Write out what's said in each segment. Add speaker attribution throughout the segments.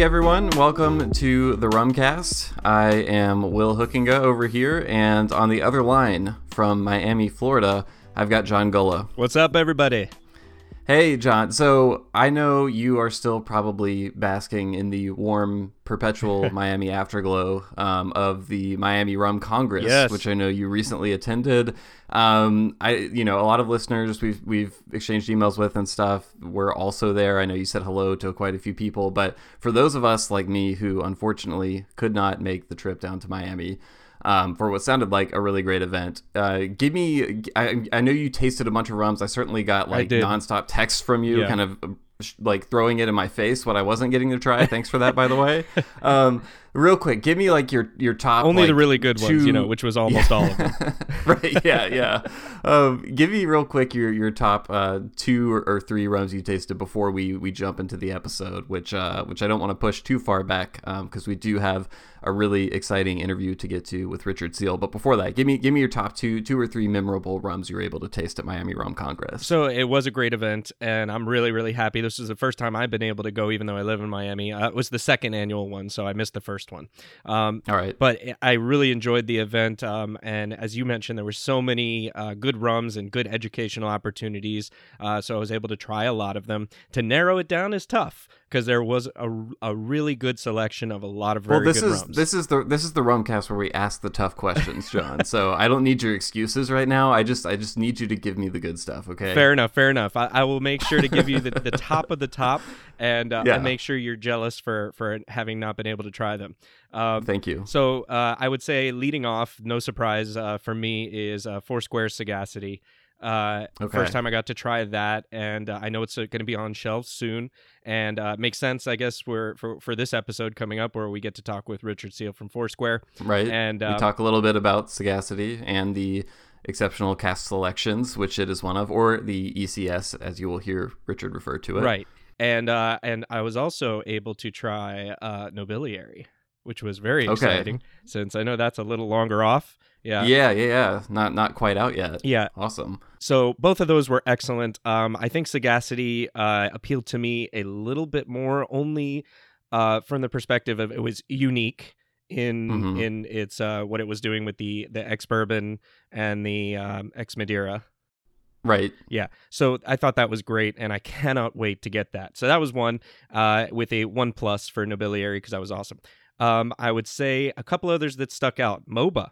Speaker 1: Hey everyone, welcome to the Rumcast. I am Will Hoekenga over here, and on the other line from Miami, Florida, I've got John Gulla.
Speaker 2: What's up, everybody?
Speaker 1: Hey, John. So I know you are still probably basking in the warm, perpetual Miami afterglow um, of the Miami Rum Congress,
Speaker 2: Yes.
Speaker 1: which I know you recently attended. Um, I, you know, a lot of listeners we've we've exchanged emails with and stuff were also there. I know you said hello to quite a few people, but for those of us like me who unfortunately could not make the trip down to Miami, um, for what sounded like a really great event. Uh, give me, I, I know you tasted a bunch of rums. I certainly got like nonstop texts from you,
Speaker 2: Yeah.
Speaker 1: kind of like throwing it in my face what I wasn't getting to try. Thanks for that, by the way. Um, real quick, give me like your your top
Speaker 2: Only the really good ones, you
Speaker 1: two-
Speaker 2: know, which was almost all of them.
Speaker 1: right? Yeah, yeah. Um, give me real quick your your top uh, two or, or three rums you tasted before we we jump into the episode, which uh, which I don't want to push too far back because we do have a really exciting interview to get to with Richard Seale. But before that, give me give me your top two two or three memorable rums you were able to taste at Miami Rum Congress.
Speaker 2: So it was a great event, and I'm really, really happy. This is the first time I've been able to go, even though I live in Miami. Uh, it was the second annual one, so I missed the first one. Um,
Speaker 1: All right.
Speaker 2: but I really enjoyed the event. Um, and as you mentioned, there were so many uh, good rums and good educational opportunities. Uh, so I was able to try a lot of them. To narrow it down is tough because there was a, a really good selection of a lot of very
Speaker 1: Well, this
Speaker 2: good
Speaker 1: is
Speaker 2: rums.
Speaker 1: this is the this is the rumcast where we ask the tough questions, John. so I don't need your excuses right now. I just I just need you to give me the good stuff, okay?
Speaker 2: Fair enough. Fair enough. I, I will make sure to give you the, the top of the top, and uh,
Speaker 1: Yeah.
Speaker 2: and make sure you're jealous for for having not been able to try them. Um,
Speaker 1: Thank you.
Speaker 2: so uh, I would say leading off, no surprise uh, for me is uh, Foursquare Sagacity. Uh,
Speaker 1: Okay.
Speaker 2: First time I got to try that, and uh, I know it's uh, going to be on shelves soon, and uh, makes sense, I guess, for, for for this episode coming up where we get to talk with Richard Seale from Foursquare,
Speaker 1: Right.
Speaker 2: and
Speaker 1: we
Speaker 2: um,
Speaker 1: talk a little bit about Sagacity and the exceptional cask selections, which it is one of, or the ECS, as you will hear Richard refer to it.
Speaker 2: Right. And uh and I was also able to try uh Nobiliary, which was very
Speaker 1: Okay.
Speaker 2: exciting since I know that's a little longer off. Yeah.
Speaker 1: Yeah, yeah, yeah. Not not quite out yet.
Speaker 2: Yeah.
Speaker 1: Awesome.
Speaker 2: So both of those were excellent. Um I think Sagacity uh appealed to me a little bit more only uh from the perspective of it was unique in
Speaker 1: Mhm.
Speaker 2: in its uh what it was doing with the the ex bourbon and the um ex Madeira.
Speaker 1: Right.
Speaker 2: Yeah. So I thought that was great, and I cannot wait to get that. So that was one uh, with a one plus for Nobiliary because that was awesome. Um, I would say a couple others that stuck out. Mhoba.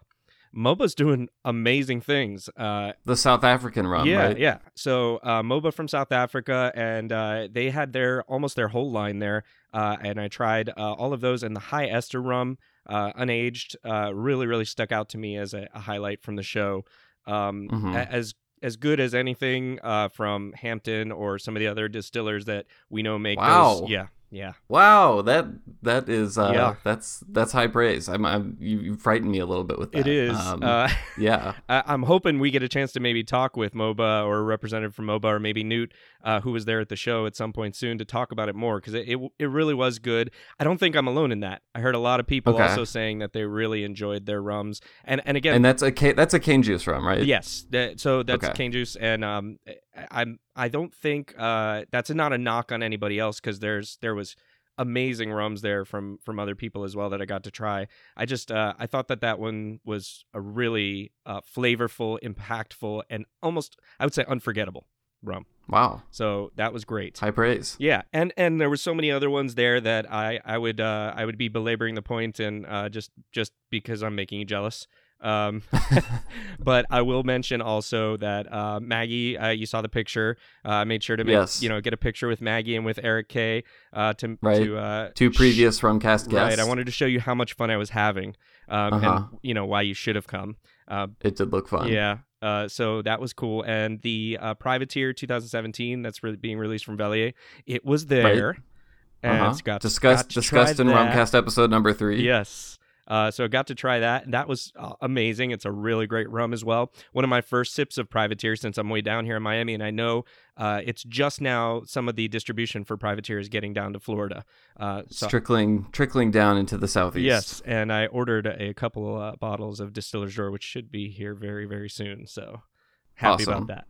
Speaker 2: Mhoba's doing amazing things. Uh,
Speaker 1: The South African rum,
Speaker 2: yeah,
Speaker 1: right?
Speaker 2: yeah. So uh, Mhoba from South Africa, and uh, they had their almost their whole line there. Uh, and I tried uh, all of those, and the high ester rum, uh, unaged, uh, really, really stuck out to me as a, a highlight from the show. Um,
Speaker 1: Mhm.
Speaker 2: a- As as good as anything uh, from Hampden or some of the other distillers that we know make
Speaker 1: Wow.
Speaker 2: those. Yeah, yeah.
Speaker 1: Wow, that that is uh
Speaker 2: Yeah.
Speaker 1: that's that's high praise. I'm, I'm you, you frightened me a little bit with that.
Speaker 2: It is.
Speaker 1: Um,
Speaker 2: uh,
Speaker 1: yeah.
Speaker 2: I- I'm hoping we get a chance to maybe talk with Mhoba or a representative from Mhoba or maybe Newt, uh, who was there at the show at some point soon to talk about it more because it, it it really was good. I don't think I'm alone in that. I heard a lot of people
Speaker 1: Okay.
Speaker 2: also saying that they really enjoyed their rums, and and again,
Speaker 1: And that's a that's a cane juice rum, right?
Speaker 2: yes, that, so that's
Speaker 1: Okay.
Speaker 2: cane juice, and um, I'm I don't think uh that's not a knock on anybody else because there's there was amazing rums there from from other people as well that I got to try. I just uh, I thought that that one was a really uh, flavorful, impactful, and almost I would say unforgettable rum.
Speaker 1: Wow.
Speaker 2: So that was great.
Speaker 1: High praise.
Speaker 2: Yeah, and and there were so many other ones there that I I would uh, I would be belaboring the point and uh, just just because I'm making you jealous. Um, but I will mention also that uh, Maggie, uh, you saw the picture. Uh, I made sure to make
Speaker 1: Yes.
Speaker 2: you know get a picture with Maggie and with Eric K. Uh, to
Speaker 1: Right.
Speaker 2: to uh,
Speaker 1: Two
Speaker 2: sh-
Speaker 1: previous rumcast guests.
Speaker 2: Right, I wanted to show you how much fun I was having, um,
Speaker 1: Uh-huh.
Speaker 2: and you know why you should have come. Uh,
Speaker 1: It did look fun.
Speaker 2: yeah. Uh, so that was cool. And the uh, Privateer 2017 that's re- being released from Velier, it was there. And
Speaker 1: Uh-huh.
Speaker 2: it's got
Speaker 1: discussed
Speaker 2: got
Speaker 1: discussed in
Speaker 2: that.
Speaker 1: rumcast episode number three.
Speaker 2: Yes. Uh, so I got to try that, and that was uh, amazing. It's a really great rum as well. One of my first sips of Privateer since I'm way down here in Miami, and I know uh, it's just now some of the distribution for Privateer is getting down to Florida. Uh,
Speaker 1: It's
Speaker 2: so
Speaker 1: trickling trickling down into the southeast.
Speaker 2: yes, and I ordered a couple uh, bottles of Distiller's Door, which should be here very very soon. So happy
Speaker 1: Awesome.
Speaker 2: about that.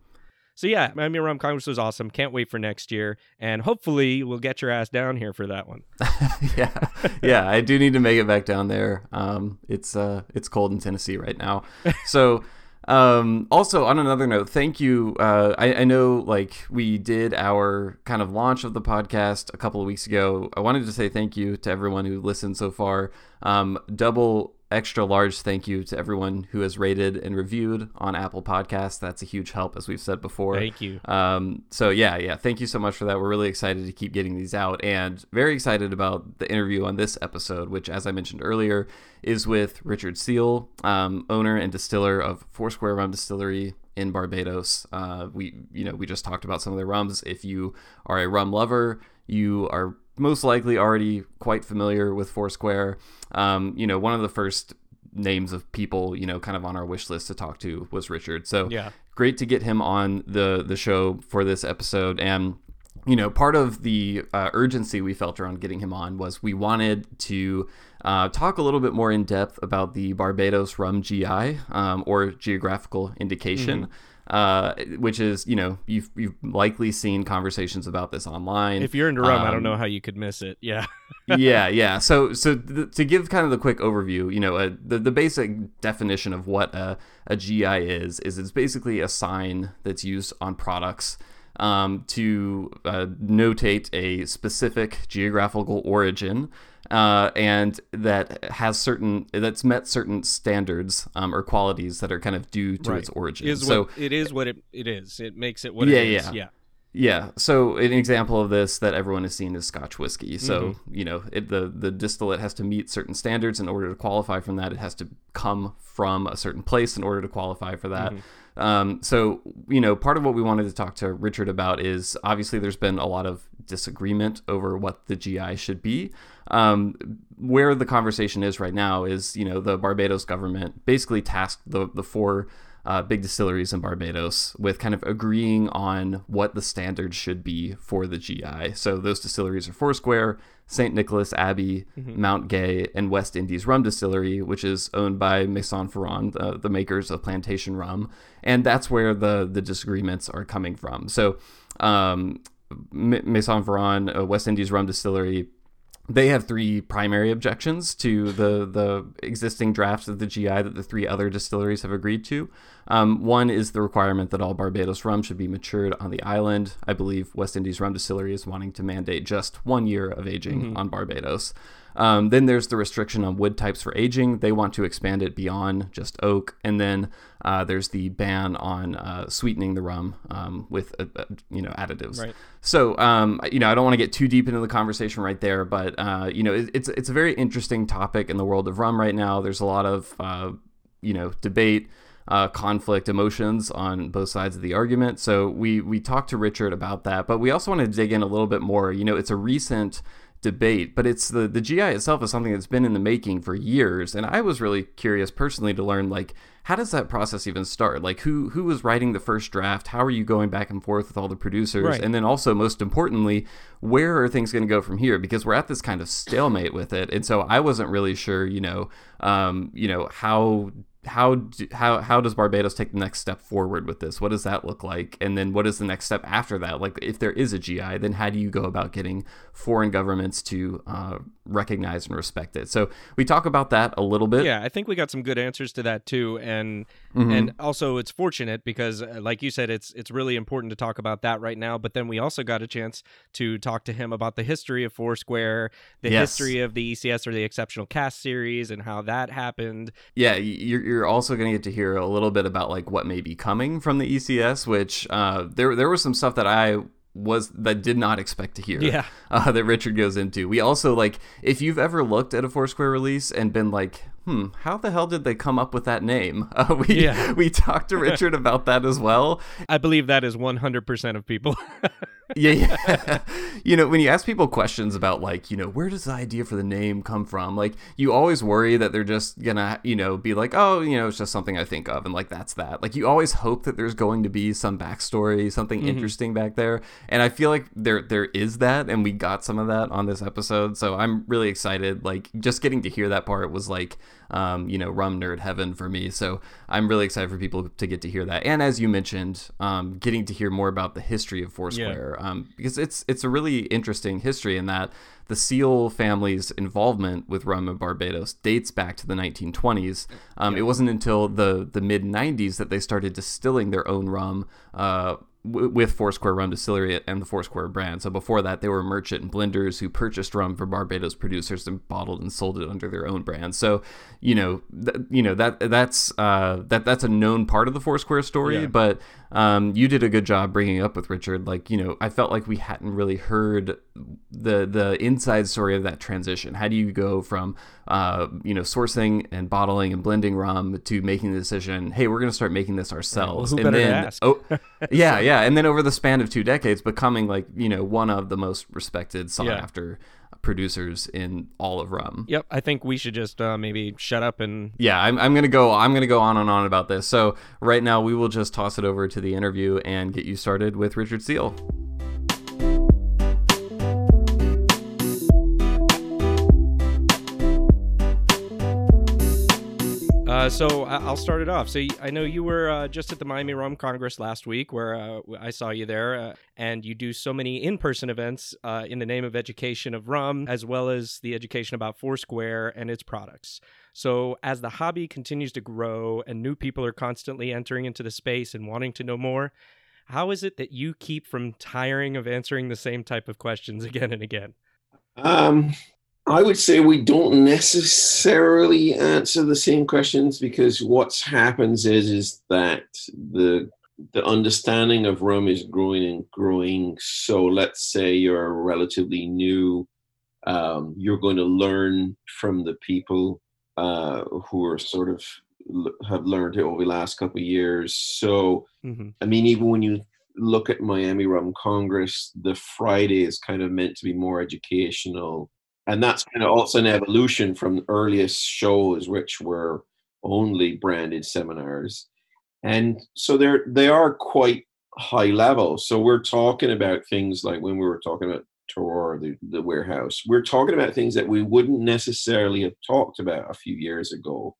Speaker 2: So yeah, Miami Rum Congress was awesome. Can't wait for next year, and hopefully we'll get your ass down here for that one.
Speaker 1: yeah, yeah, I do need to make it back down there. Um, it's uh, it's cold in Tennessee right now, so. Um, also, on another note, thank you. Uh, I, I know like we did our kind of launch of the podcast a couple of weeks ago. I wanted to say thank you to everyone who listened so far. Um, double extra large thank you to everyone who has rated and reviewed on Apple Podcasts. That's a huge help, as we've said before.
Speaker 2: Thank you.
Speaker 1: Um, so yeah, yeah, thank you so much for that. We're really excited to keep getting these out, and very excited about the interview on this episode, which, as I mentioned earlier, is with Richard Seale, um, owner and distiller of Foursquare Rum Distillery in Barbados. Uh, we, you know, we just talked about some of their rums. If you are a rum lover, you are most likely already quite familiar with Foursquare. Um, you know, one of the first names of people, you know, kind of on our wish list to talk to was Richard. So
Speaker 2: yeah,
Speaker 1: great to get him on the the show for this episode. And you know, part of the uh, urgency we felt around getting him on was we wanted to uh, talk a little bit more in depth about the Barbados Rum GI um, or geographical indication. Mm-hmm uh, which is you know you've you've likely seen conversations about this online.
Speaker 2: If you're into rum, um, I don't know um, how you could miss it. Yeah,
Speaker 1: yeah, yeah. So so th- to give kind of the quick overview, you know, uh, the the basic definition of what a, a GI is is it's basically a sign that's used on products. Um, to uh, notate a specific geographical origin uh, and that has certain that's met certain standards um, or qualities that are kind of due to right. its origin.
Speaker 2: Is
Speaker 1: so
Speaker 2: what, it is what it, it is. It makes it what
Speaker 1: yeah,
Speaker 2: it
Speaker 1: is. Yeah.
Speaker 2: Yeah.
Speaker 1: Yeah. So an example of this that everyone has seen is Scotch whiskey. So mm-hmm. you know, it, the the distillate has to meet certain standards in order to qualify from that. It has to come from a certain place in order to qualify for that. Mm-hmm. Um, so, you know, part of what we wanted to talk to Richard about is obviously there's been a lot of disagreement over what the GI should be. Um, where the conversation is right now is, you know, the Barbados government basically tasked the, the four uh, big distilleries in Barbados with kind of agreeing on what the standards should be for the GI. So those distilleries are Foursquare, St. Nicholas Abbey, mm-hmm. Mount Gay, and West Indies Rum Distillery, which is owned by Maison Ferrand, the, the makers of plantation rum. And that's where the, the disagreements are coming from. So um, Maison Ferrand, uh, West Indies Rum Distillery, they have three primary objections to the the existing drafts of the GI that the three other distilleries have agreed to. Um, one is the requirement that all Barbados rum should be matured on the island. I believe West Indies Rum Distillery is wanting to mandate just one year of aging mm-hmm. on Barbados. Um, then there's the restriction on wood types for aging. They want to expand it beyond just oak. And then uh, there's the ban on uh, sweetening the rum um, with uh, uh you know additives.
Speaker 2: Right.
Speaker 1: So um, you know I don't want to get too deep into the conversation right there, but uh, you know it, it's it's a very interesting topic in the world of rum right now. There's a lot of uh, you know debate. Uh, conflict emotions on both sides of the argument. So we we talked to Richard about that, but we also want to dig in a little bit more. You know, it's a recent debate, but it's the the GI itself is something that's been in the making for years, and I was really curious personally to learn like how does that process even start? Like who who was writing the first draft? How are you going back and forth with all the producers?
Speaker 2: Right.
Speaker 1: And then also most importantly, where are things going to go from here? Because we're at this kind of stalemate with it, and so I wasn't really sure, you know, um, you know how how do, how how does Barbados take the next step forward with this? What does that look like? And then what is the next step after that? Like if there is a GI, then how do you go about getting foreign governments to uh, recognize and respect it? So we talk about that a little bit.
Speaker 2: Yeah, I think we got some good answers to that too, and mm-hmm. and also it's fortunate because, uh, like you said, it's it's really important to talk about that right now. But then we also got a chance to talk to him about the history of Foursquare, the yes. history of the ECS or the Exceptional Cask Series, and how that happened.
Speaker 1: Yeah, you're you're also going to get to hear a little bit about like what may be coming from the ECS, which uh, there there was some stuff that I was that did not expect to hear.
Speaker 2: Yeah,
Speaker 1: uh, that Richard goes into. We also like if you've ever looked at a Foursquare release and been like, hmm, how the hell did they come up with that name? Uh, we yeah. we talked to Richard about that as well.
Speaker 2: I believe that is one hundred percent of people.
Speaker 1: yeah, yeah. you know, when you ask people questions about like, you know, where does the idea for the name come from? Like, you always worry that they're just gonna, you know, be like, oh, you know, it's just something I think of, and like that's that. Like, you always hope that there's going to be some backstory, something mm-hmm. interesting back there, and I feel like there there is that, and we got some of that on this episode. So I'm really excited. Like, just getting to hear that part was like um, you know, rum nerd heaven for me. So I'm really excited for people to get to hear that. And as you mentioned, um, getting to hear more about the history of Foursquare yeah. um, because it's it's a really interesting history in that the Seale family's involvement with rum in Barbados dates back to the 1920s. Um, yeah. It wasn't until the the mid 90s that they started distilling their own rum. Uh, with Foursquare Rum Distillery and the Foursquare brand. So before that, they were merchant and blenders who purchased rum from Barbados producers and bottled and sold it under their own brand. So you know, th- you know that that's uh, that that's a known part of the Foursquare story. Yeah. But um, you did a good job bringing up with Richard. Like you know, I felt like we hadn't really heard the the inside story of that transition. How do you go from uh, you know sourcing and bottling and blending rum to making the decision? Hey, we're going to start making this ourselves.
Speaker 2: Well, and then
Speaker 1: oh yeah yeah, and then over the span of two decades, becoming like you know one of the most respected sought yeah. after producers in all of rum.
Speaker 2: Yep, I think we should just uh, maybe shut up and
Speaker 1: yeah, I'm, I'm gonna go I'm gonna go on and on about this. So right now we will just toss it over to the interview and get you started with Richard Seale.
Speaker 2: Uh, so I'll start it off. So I know you were uh, just at the Miami Rum Congress last week, where uh, I saw you there, uh, and you do so many in-person events uh, in the name of education of rum, as well as the education about Foursquare and its products. So as the hobby continues to grow and new people are constantly entering into the space and wanting to know more, how is it that you keep from tiring of answering the same type of questions again and again?
Speaker 3: Um, I would say we don't necessarily answer the same questions because what happens is is that the the understanding of rum is growing and growing. So let's say you're relatively new, um, you're going to learn from the people uh, who are sort of have learned it over the last couple of years. So mm-hmm. I mean, even when you look at Miami Rum Congress, the Friday is kind of meant to be more educational and that's kind of also an evolution from the earliest shows which were only branded seminars. And so they're they are quite high level. So we're talking about things like when we were talking about tour the, the warehouse we're talking about things that we wouldn't necessarily have talked about a few years ago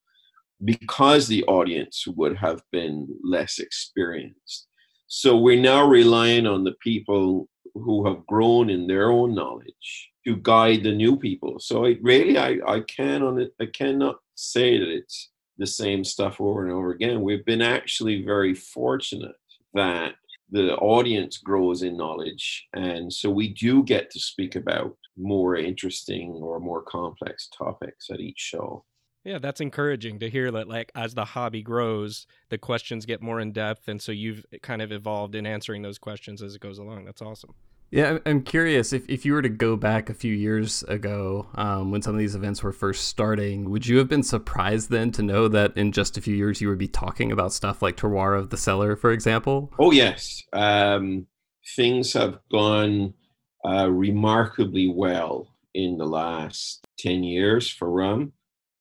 Speaker 3: because the audience would have been less experienced. So we're now relying on the people who have grown in their own knowledge to guide the new people. So it really, I, I can on it, I cannot say that it's the same stuff over and over again. We've been actually very fortunate that the audience grows in knowledge, and so we do get to speak about more interesting or more complex topics at each show.
Speaker 2: Yeah, that's encouraging to hear that like as the hobby grows, the questions get more in depth and so you've kind of evolved in answering those questions as it goes along. That's awesome.
Speaker 1: Yeah, I'm curious if, if you were to go back a few years ago um, when some of these events were first starting, would you have been surprised then to know that in just a few years you would be talking about stuff like Terroir of the Cellar, for example?
Speaker 3: Oh, yes. Um, things have gone uh, remarkably well in the last 10 years for rum.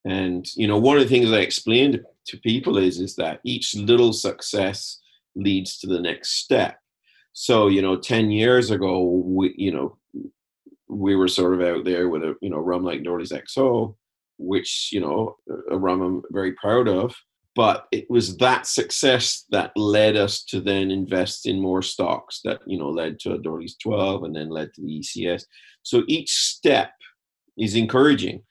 Speaker 3: And, you know, one of the things I explained to people is, is that each little success leads to the next step so you know 10 years ago we you know we were sort of out there with a you know rum like Doorly's XO which you know a rum I'm very proud of. But it was that success that led us to then invest in more stocks that you know led to a Doorly's 12 and then led to the ECS so each step is encouraging.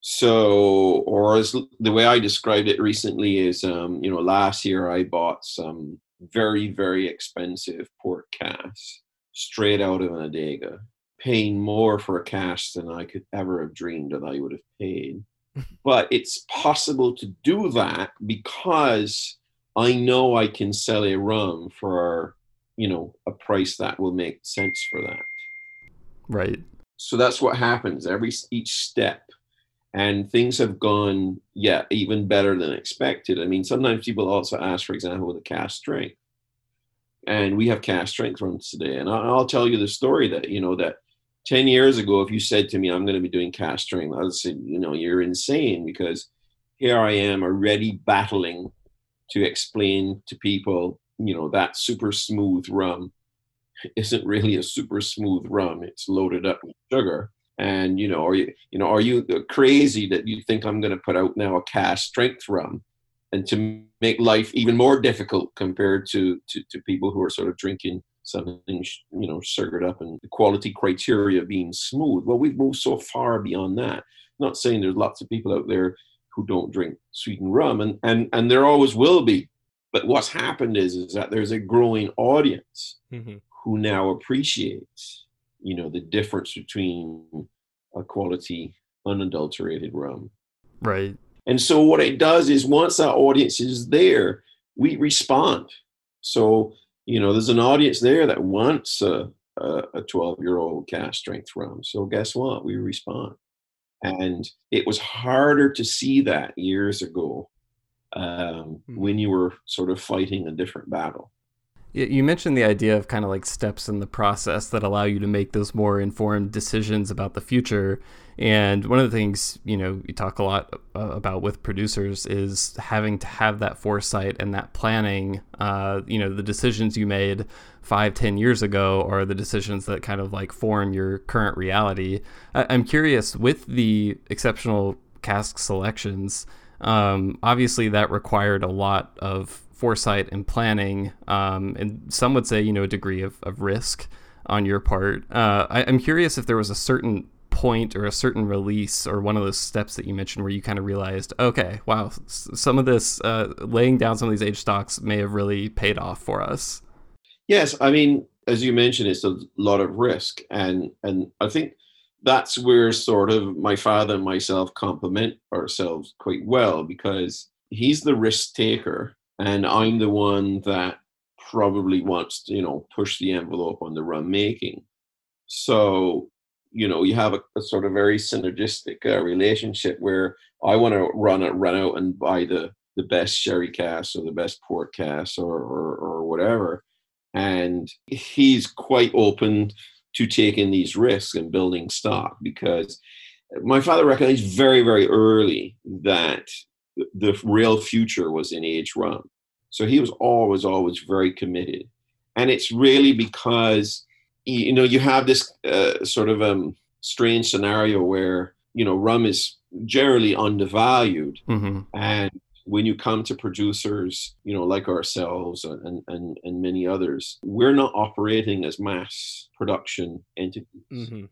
Speaker 3: So or as the way I described it recently is um you know last year I bought some very, very expensive port cask straight out of an adega, paying more for a cask than I could ever have dreamed that I would have paid. but it's possible to do that because I know I can sell a rum for, you know, a price that will make sense for that.
Speaker 1: Right.
Speaker 3: So that's what happens every each step and things have gone yeah even better than expected. I mean sometimes people also ask for example with a cask strength and we have cask strength runs today. And i'll tell you the story that you know that 10 years ago if you said to me i'm going to be doing cask strength i would say you know you're insane because here i am already battling to explain to people you know that super smooth rum isn't really a super smooth rum. It's loaded up with sugar And you know, are you you know, are you crazy that you think I'm going to put out now a cask strength rum, and to make life even more difficult compared to to, to people who are sort of drinking something you know sugared up and the quality criteria being smooth. Well, we've moved so far beyond that. I'm not saying there's lots of people out there who don't drink sweetened rum, and and and there always will be. But what's happened is is that there's a growing audience mm-hmm. who now appreciates, you know, the difference between a quality unadulterated rum.
Speaker 1: Right.
Speaker 3: And so what it does is once our audience is there, we respond. So, you know, there's an audience there that wants a, a 12 year old cask strength rum. So guess what? We respond. And it was harder to see that years ago um, hmm. when you were sort of fighting a different battle.
Speaker 1: You mentioned the idea of kind of like steps in the process that allow you to make those more informed decisions about the future. And one of the things, you know, you talk a lot uh, about with producers is having to have that foresight and that planning. Uh, you know, the decisions you made five, ten years ago are the decisions that kind of like form your current reality. I- I'm curious with the exceptional cask selections. Um, obviously, that required a lot of foresight and planning, um, and some would say, you know, a degree of, of risk on your part. Uh, I, I'm curious if there was a certain point or a certain release or one of those steps that you mentioned where you kind of realized, okay, wow, some of this uh, laying down some of these age stocks may have really paid off for us.
Speaker 3: Yes, I mean, as you mentioned, it's a lot of risk, and and I think that's where sort of my father and myself complement ourselves quite well because he's the risk taker and I'm the one that probably wants to, you know, push the envelope on the rum making. So, you know, you have a, a sort of very synergistic uh, relationship where I want to run it, run out and buy the the best sherry cask or the best port cask or, or or whatever, and he's quite open to taking these risks and building stock because my father recognized very very early that the real future was in age rum. So he was always, always very committed. And it's really because, you know, you have this uh, sort of um, strange scenario where, you know, rum is generally undervalued. Mm-hmm. And when you come to producers, you know, like ourselves and, and, and many others, we're not operating as mass production entities. Mm-hmm.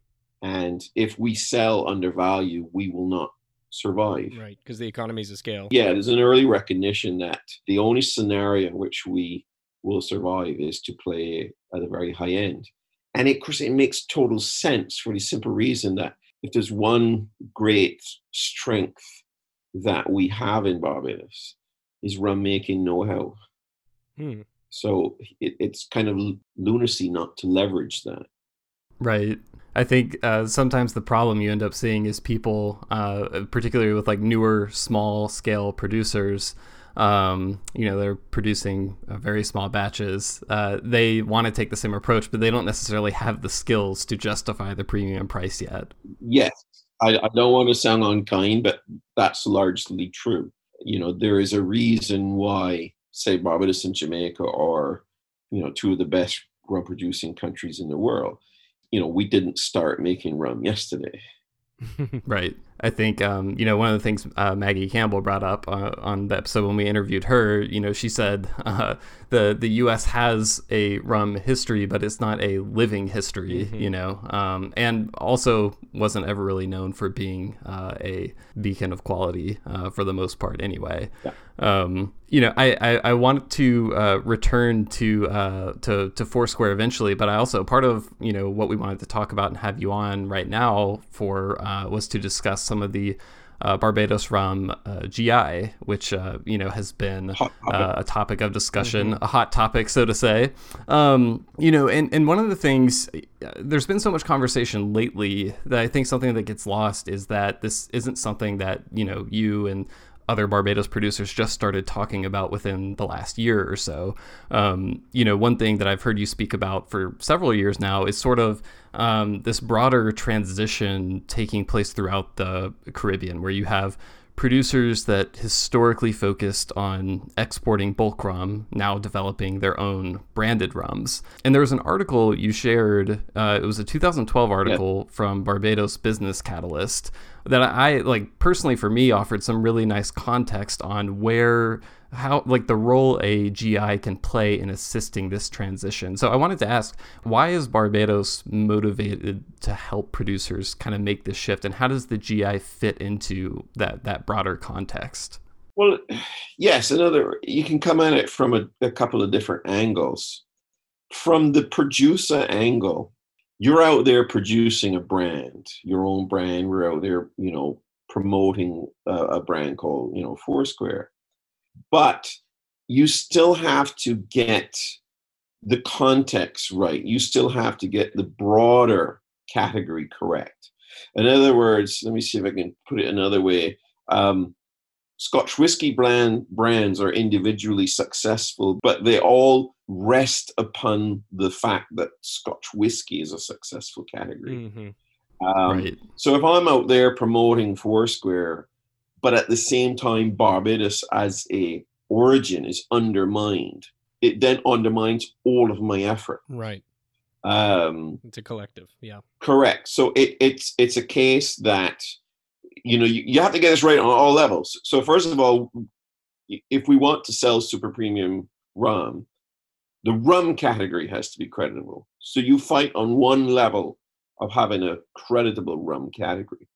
Speaker 3: And if we sell undervalue, we will not survive.
Speaker 2: Right, because the economies of scale.
Speaker 3: Yeah, there's an early recognition that the only scenario in which we will survive is to play at the very high end. And it, of course, it makes total sense for the simple reason that if there's one great strength that we have in Barbados, is rum making know-how. Hmm. So it, it's kind of lunacy not to leverage that.
Speaker 1: Right. I think uh, sometimes the problem you end up seeing is people, uh, particularly with like newer, small scale producers, um, you know, they're producing uh, very small batches. Uh, they want to take the same approach, but they don't necessarily have the skills to justify the premium price yet.
Speaker 3: Yes. I, I don't want to sound unkind, but that's largely true. You know, there is a reason why, say, Barbados and Jamaica are, you know, two of the best rum producing countries in the world you know, we didn't start making rum yesterday.
Speaker 1: right. I think um, you know one of the things uh, Maggie Campbell brought up uh, on the episode when we interviewed her. You know, she said uh, the the U.S. has a rum history, but it's not a living history. Mm-hmm. You know, um, and also wasn't ever really known for being uh, a beacon of quality uh, for the most part, anyway. Yeah. Um, you know, I, I, I want to uh, return to uh, to to Foursquare eventually, but I also part of you know what we wanted to talk about and have you on right now for uh, was to discuss some of the uh, Barbados rum uh, GI, which uh, you know has been uh, a topic of discussion, mm-hmm. a hot topic, so to say. Um, you know, and, and one of the things, there's been so much conversation lately that I think something that gets lost is that this isn't something that you know you and other Barbados producers just started talking about within the last year or so. Um, you know, one thing that I've heard you speak about for several years now is sort of um, this broader transition taking place throughout the Caribbean, where you have producers that historically focused on exporting bulk rum now developing their own branded rums. And there was an article you shared, uh, it was a 2012 article yeah. from Barbados Business Catalyst that I like personally for me offered some really nice context on where how like the role a GI can play in assisting this transition. So I wanted to ask, why is Barbados motivated to help producers kind of make this shift, and how does the GI fit into that that broader context?
Speaker 3: Well, yes, another you can come at it from a, a couple of different angles. From the producer angle, you're out there producing a brand, your own brand. We're out there, you know, promoting a, a brand called, you know, Foursquare but you still have to get the context right. You still have to get the broader category correct. In other words, let me see if I can put it another way. Um, Scotch whiskey brand brands are individually successful, but they all rest upon the fact that Scotch whiskey is a successful category. Mm-hmm. Um, right. So if I'm out there promoting Foursquare, but at the same time barbados as a origin is undermined. It then undermines all of my effort.
Speaker 2: Right.
Speaker 3: Um
Speaker 2: it's a collective yeah.
Speaker 3: correct. So it, it's it's a case that you know you, you have to get this right on all levels. So first of all if we want to sell super premium rum the rum category has to be creditable. So you fight on one level of having a creditable rum category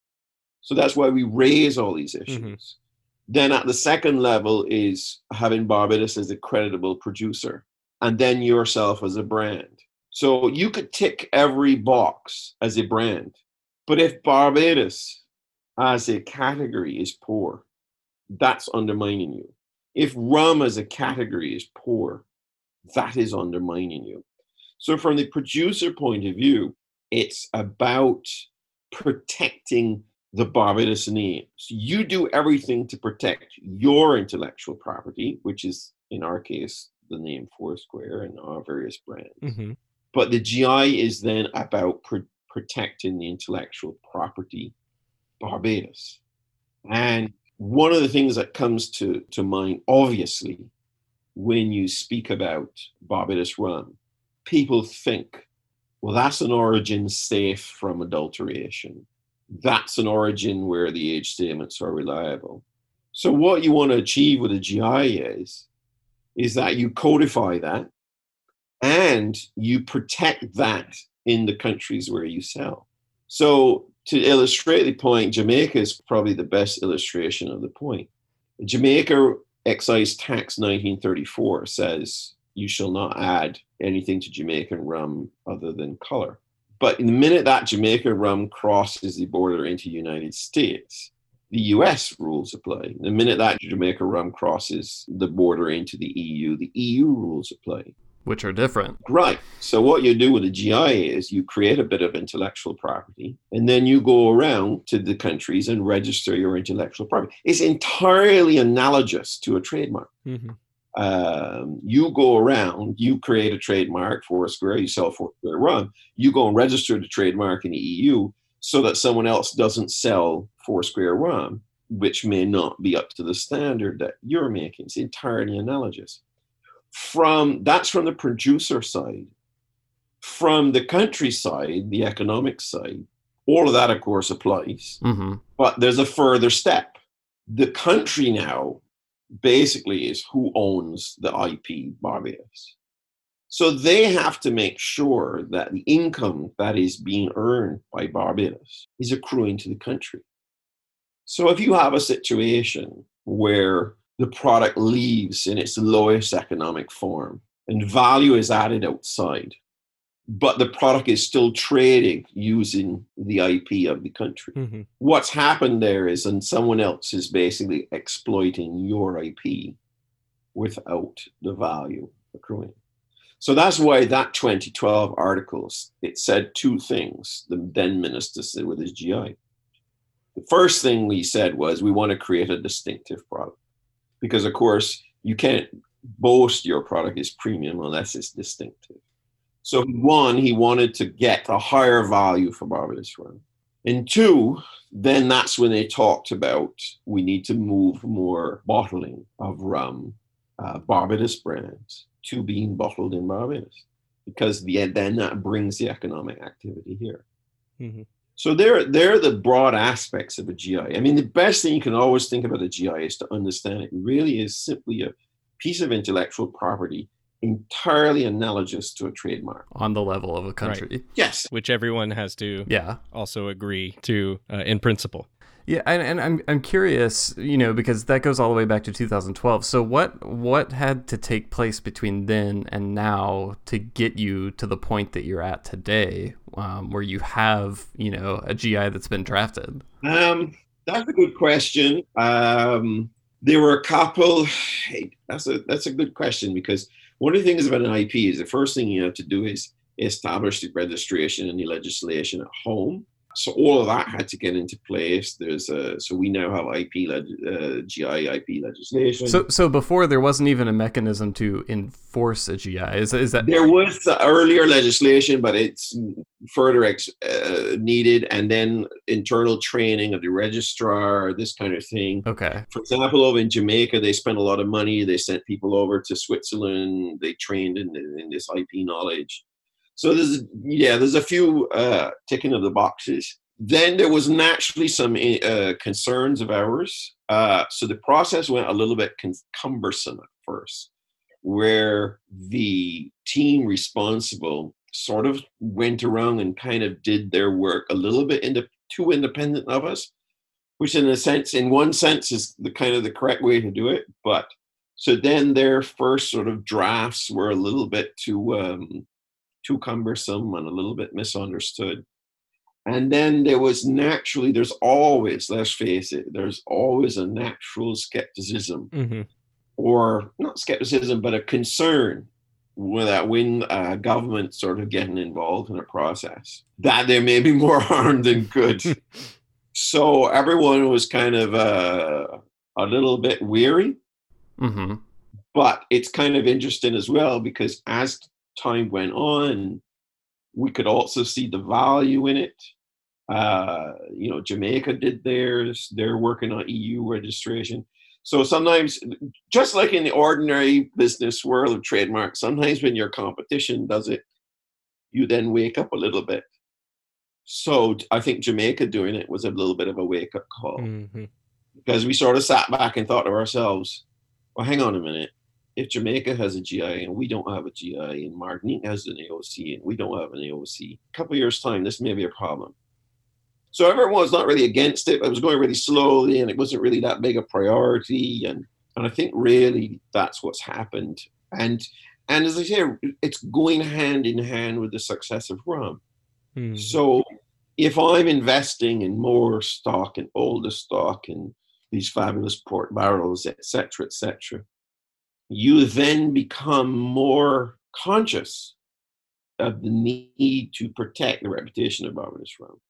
Speaker 3: so that's why we raise all these mm-hmm. issues. Mm-hmm. Then at the second level is having Barbados as a creditable producer, and then yourself as a brand. So you could tick every box as a brand, but if Barbados as a category is poor, that's undermining you. If rum as a category is poor, that is undermining you. So, from the producer point of view, it's about protecting the Barbados name. So you do everything to protect your intellectual property, which is in our case the name Foursquare and our various brands. Mm-hmm. But the GI is then about pr- protecting the intellectual property Barbados. And one of the things that comes to, to mind, obviously, when you speak about Barbados rum, people think, well, that's an origin safe from adulteration that's an origin where the age statements are reliable. So what you want to achieve with a GI is, is that you codify that and you protect that in the countries where you sell. So to illustrate the point, Jamaica is probably the best illustration of the point. Jamaica excise tax 1934 says you shall not add anything to Jamaican rum other than color. But in the minute that Jamaica rum crosses the border into the United States, the US rules apply. The minute that Jamaica rum crosses the border into the EU, the EU rules apply.
Speaker 1: Which are different.
Speaker 3: Right. So, what you do with a GI is you create a bit of intellectual property and then you go around to the countries and register your intellectual property. It's entirely analogous to a trademark. Mm-hmm um, you go around, you create a trademark Foursquare, you sell Foursquare Rum, you go and register the trademark in the EU so that someone else doesn't sell Foursquare Rum, which may not be up to the standard that you're making. It's entirely analogous. From that's from the producer side. From the countryside, the economic side, all of that, of course, applies. Mm-hmm. But there's a further step. The country now basically is who owns the IP Barbados. So they have to make sure that the income that is being earned by Barbados is accruing to the country. So if you have a situation where the product leaves in its lowest economic form and value is added outside, but the product is still trading using the IP of the country. Mm-hmm. What's happened there is, and someone else is basically exploiting your IP without the value accruing. So that's why that 2012 article it said two things. The then minister said with his GI. The first thing we said was we want to create a distinctive product because, of course, you can't boast your product is premium unless it's distinctive. So one, he wanted to get a higher value for Barbados rum. And two, then that's when they talked about we need to move more bottling of rum, uh, Barbados brands, to being bottled in Barbados, because the, then that brings the economic activity here. Mm-hmm. So they're they're the broad aspects of a GI. I mean, the best thing you can always think about a GI is to understand it really is simply a piece of intellectual property entirely analogous to a trademark
Speaker 1: on the level of a country. Right.
Speaker 3: Yes,
Speaker 2: which everyone has to
Speaker 1: yeah
Speaker 2: also agree to uh, in principle.
Speaker 1: Yeah, and, and, I'm I'm curious, you know, because that goes all the way back to 2012. So what what had to take place between then and now to get you to the point that you're at today, um, where you have you know a GI that's been drafted?
Speaker 3: Um, that's a good question. Um, there were a couple. That's a that's a good question because one of the things about an IP is the first thing you have to do is establish the registration and the legislation at home. So all of that had to get into place. There's a, so we now have IP uh, GI IP legislation.
Speaker 1: So so before there wasn't even a mechanism to enforce a GI. Is is that
Speaker 3: there was earlier legislation, but it's further ex, uh, needed, and then internal training of the registrar, this kind of thing.
Speaker 1: Okay.
Speaker 3: For example, over in Jamaica, they spent a lot of money. They sent people over to Switzerland. They trained in, in this IP knowledge. So there's yeah, there's a few uh, ticking of the boxes. Then there was naturally some uh, concerns of ours. Uh, so the process went a little bit cumbersome at first, where the team responsible sort of went around and kind of did their work a little bit into, too independent of us, which in a sense, in one sense, is the kind of the correct way to do it. But so then their first sort of drafts were a little bit too um, too cumbersome and a little bit misunderstood. And then there was naturally, there's always, let's face it, there's always a natural skepticism, mm-hmm. or not skepticism, but a concern that when uh, government sort of getting involved in a process, that there may be more harm than good. so everyone was kind of uh, a little bit weary. Mm-hmm. But it's kind of interesting as well because as time went on, we could also see the value in it. Uh, you know, Jamaica did theirs. They're working on EU registration. So sometimes, just like in the ordinary business world of trademarks, sometimes when your competition does it, you then wake up a little bit. So I think Jamaica doing it was a little bit of a wake up call mm-hmm. because we sort of sat back and thought to ourselves, well, hang on a minute if Jamaica has a GI and we don't have a GI, and Martinique has an AOC and we don't have an AOC, a couple years time, this may be a problem. So everyone was not really against it, but it was going really slowly, and it wasn't really that big a priority. And and I think really that's what's happened. And and as I say, it's going hand in hand with the success of rum. Hmm. So if I'm investing in more stock and older stock and these fabulous port barrels, etc., etc., you then become more conscious of the need to protect the reputation of Barbados rum.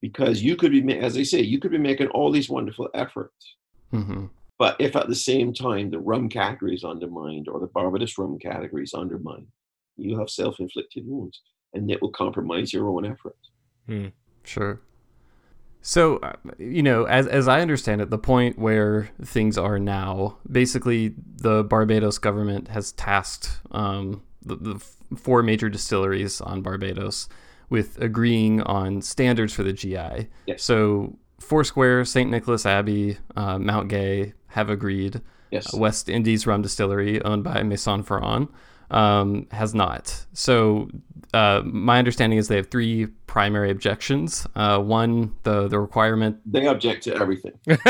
Speaker 3: Because you could be, as I say, you could be making all these wonderful efforts. Mm-hmm. But if at the same time the rum category is undermined or the Barbados rum category is undermined, you have self inflicted wounds and it will compromise your own efforts.
Speaker 1: Mm, sure. So, uh, you know, as as I understand it, the point where things are now, basically, the Barbados government has tasked um, the, the four major distilleries on Barbados with agreeing on standards for the GI.
Speaker 3: Yes.
Speaker 1: So, Foursquare, St. Nicholas Abbey, uh, Mount Gay have agreed.
Speaker 3: Yes.
Speaker 1: Uh, West Indies Rum Distillery, owned by Maison Ferrand, um, has not. So uh, my understanding is they have three primary objections. Uh, one, the the requirement
Speaker 3: they object to everything.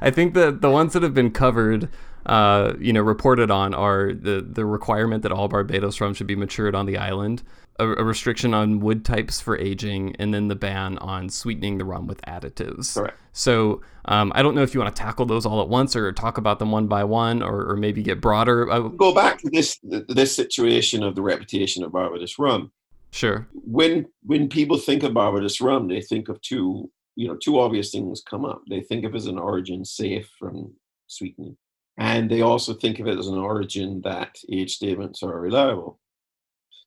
Speaker 1: I think that the ones that have been covered, uh, you know, reported on are the the requirement that all Barbados rum should be matured on the island, a, a, restriction on wood types for aging, and then the ban on sweetening the rum with additives.
Speaker 3: Correct.
Speaker 1: So um, I don't know if you want to tackle those all at once or talk about them one by one, or, or maybe get broader.
Speaker 3: Uh, Go back to this this situation of the reputation of Barbados rum.
Speaker 1: Sure.
Speaker 3: When when people think of Barbados rum, they think of two you know two obvious things come up. They think of it as an origin safe from sweetening, and they also think of it as an origin that age statements are reliable.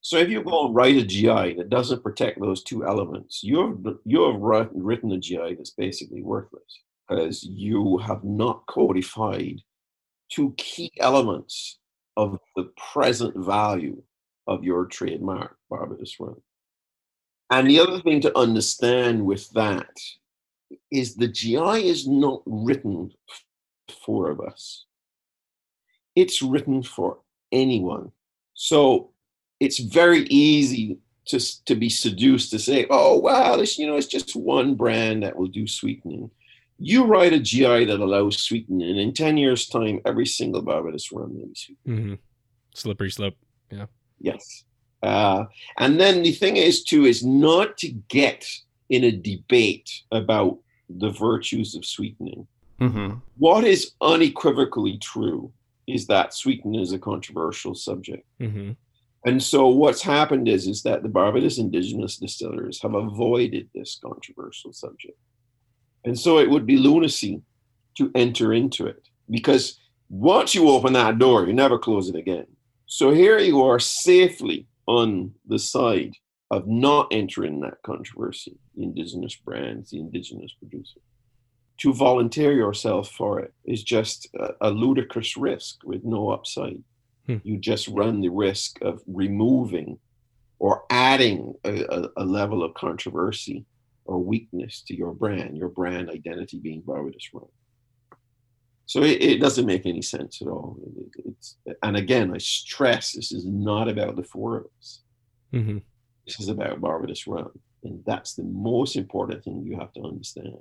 Speaker 3: So if you go and write a GI that doesn't protect those two elements, you have you have written a GI that's basically worthless because you have not codified two key elements of the present value of your trademark, Barbados Rum. And the other thing to understand with that is the GI is not written for us. It's written for anyone. So it's very easy to, to be seduced to say, oh, well, it's, you know, it's just one brand that will do sweetening. You write a GI that allows sweetening, and in 10 years' time, every single Barbados rum will be sweetened.
Speaker 2: Mm-hmm. Slippery slope. Yeah.
Speaker 3: Yes. Uh, and then the thing is, too, is not to get in a debate about the virtues of sweetening.
Speaker 1: Mm-hmm.
Speaker 3: What is unequivocally true is that sweetening is a controversial subject.
Speaker 2: Mm-hmm.
Speaker 3: And so what's happened is, is that the Barbados indigenous distillers have avoided this controversial subject. And so it would be lunacy to enter into it because once you open that door, you never close it again. So here you are safely on the side of not entering that controversy, the indigenous brands, the indigenous producer. To volunteer yourself for it is just a, a ludicrous risk with no upside.
Speaker 2: Hmm.
Speaker 3: You just run the risk of removing or adding a, a, level of controversy or weakness to your brand, your brand identity being Barbados Rum. So it, it, doesn't make any sense at all. It, it's, and again, I stress this is not about the four of us.
Speaker 2: Mm-hmm.
Speaker 3: This is about Barbados Rum, and that's the most important thing you have to understand.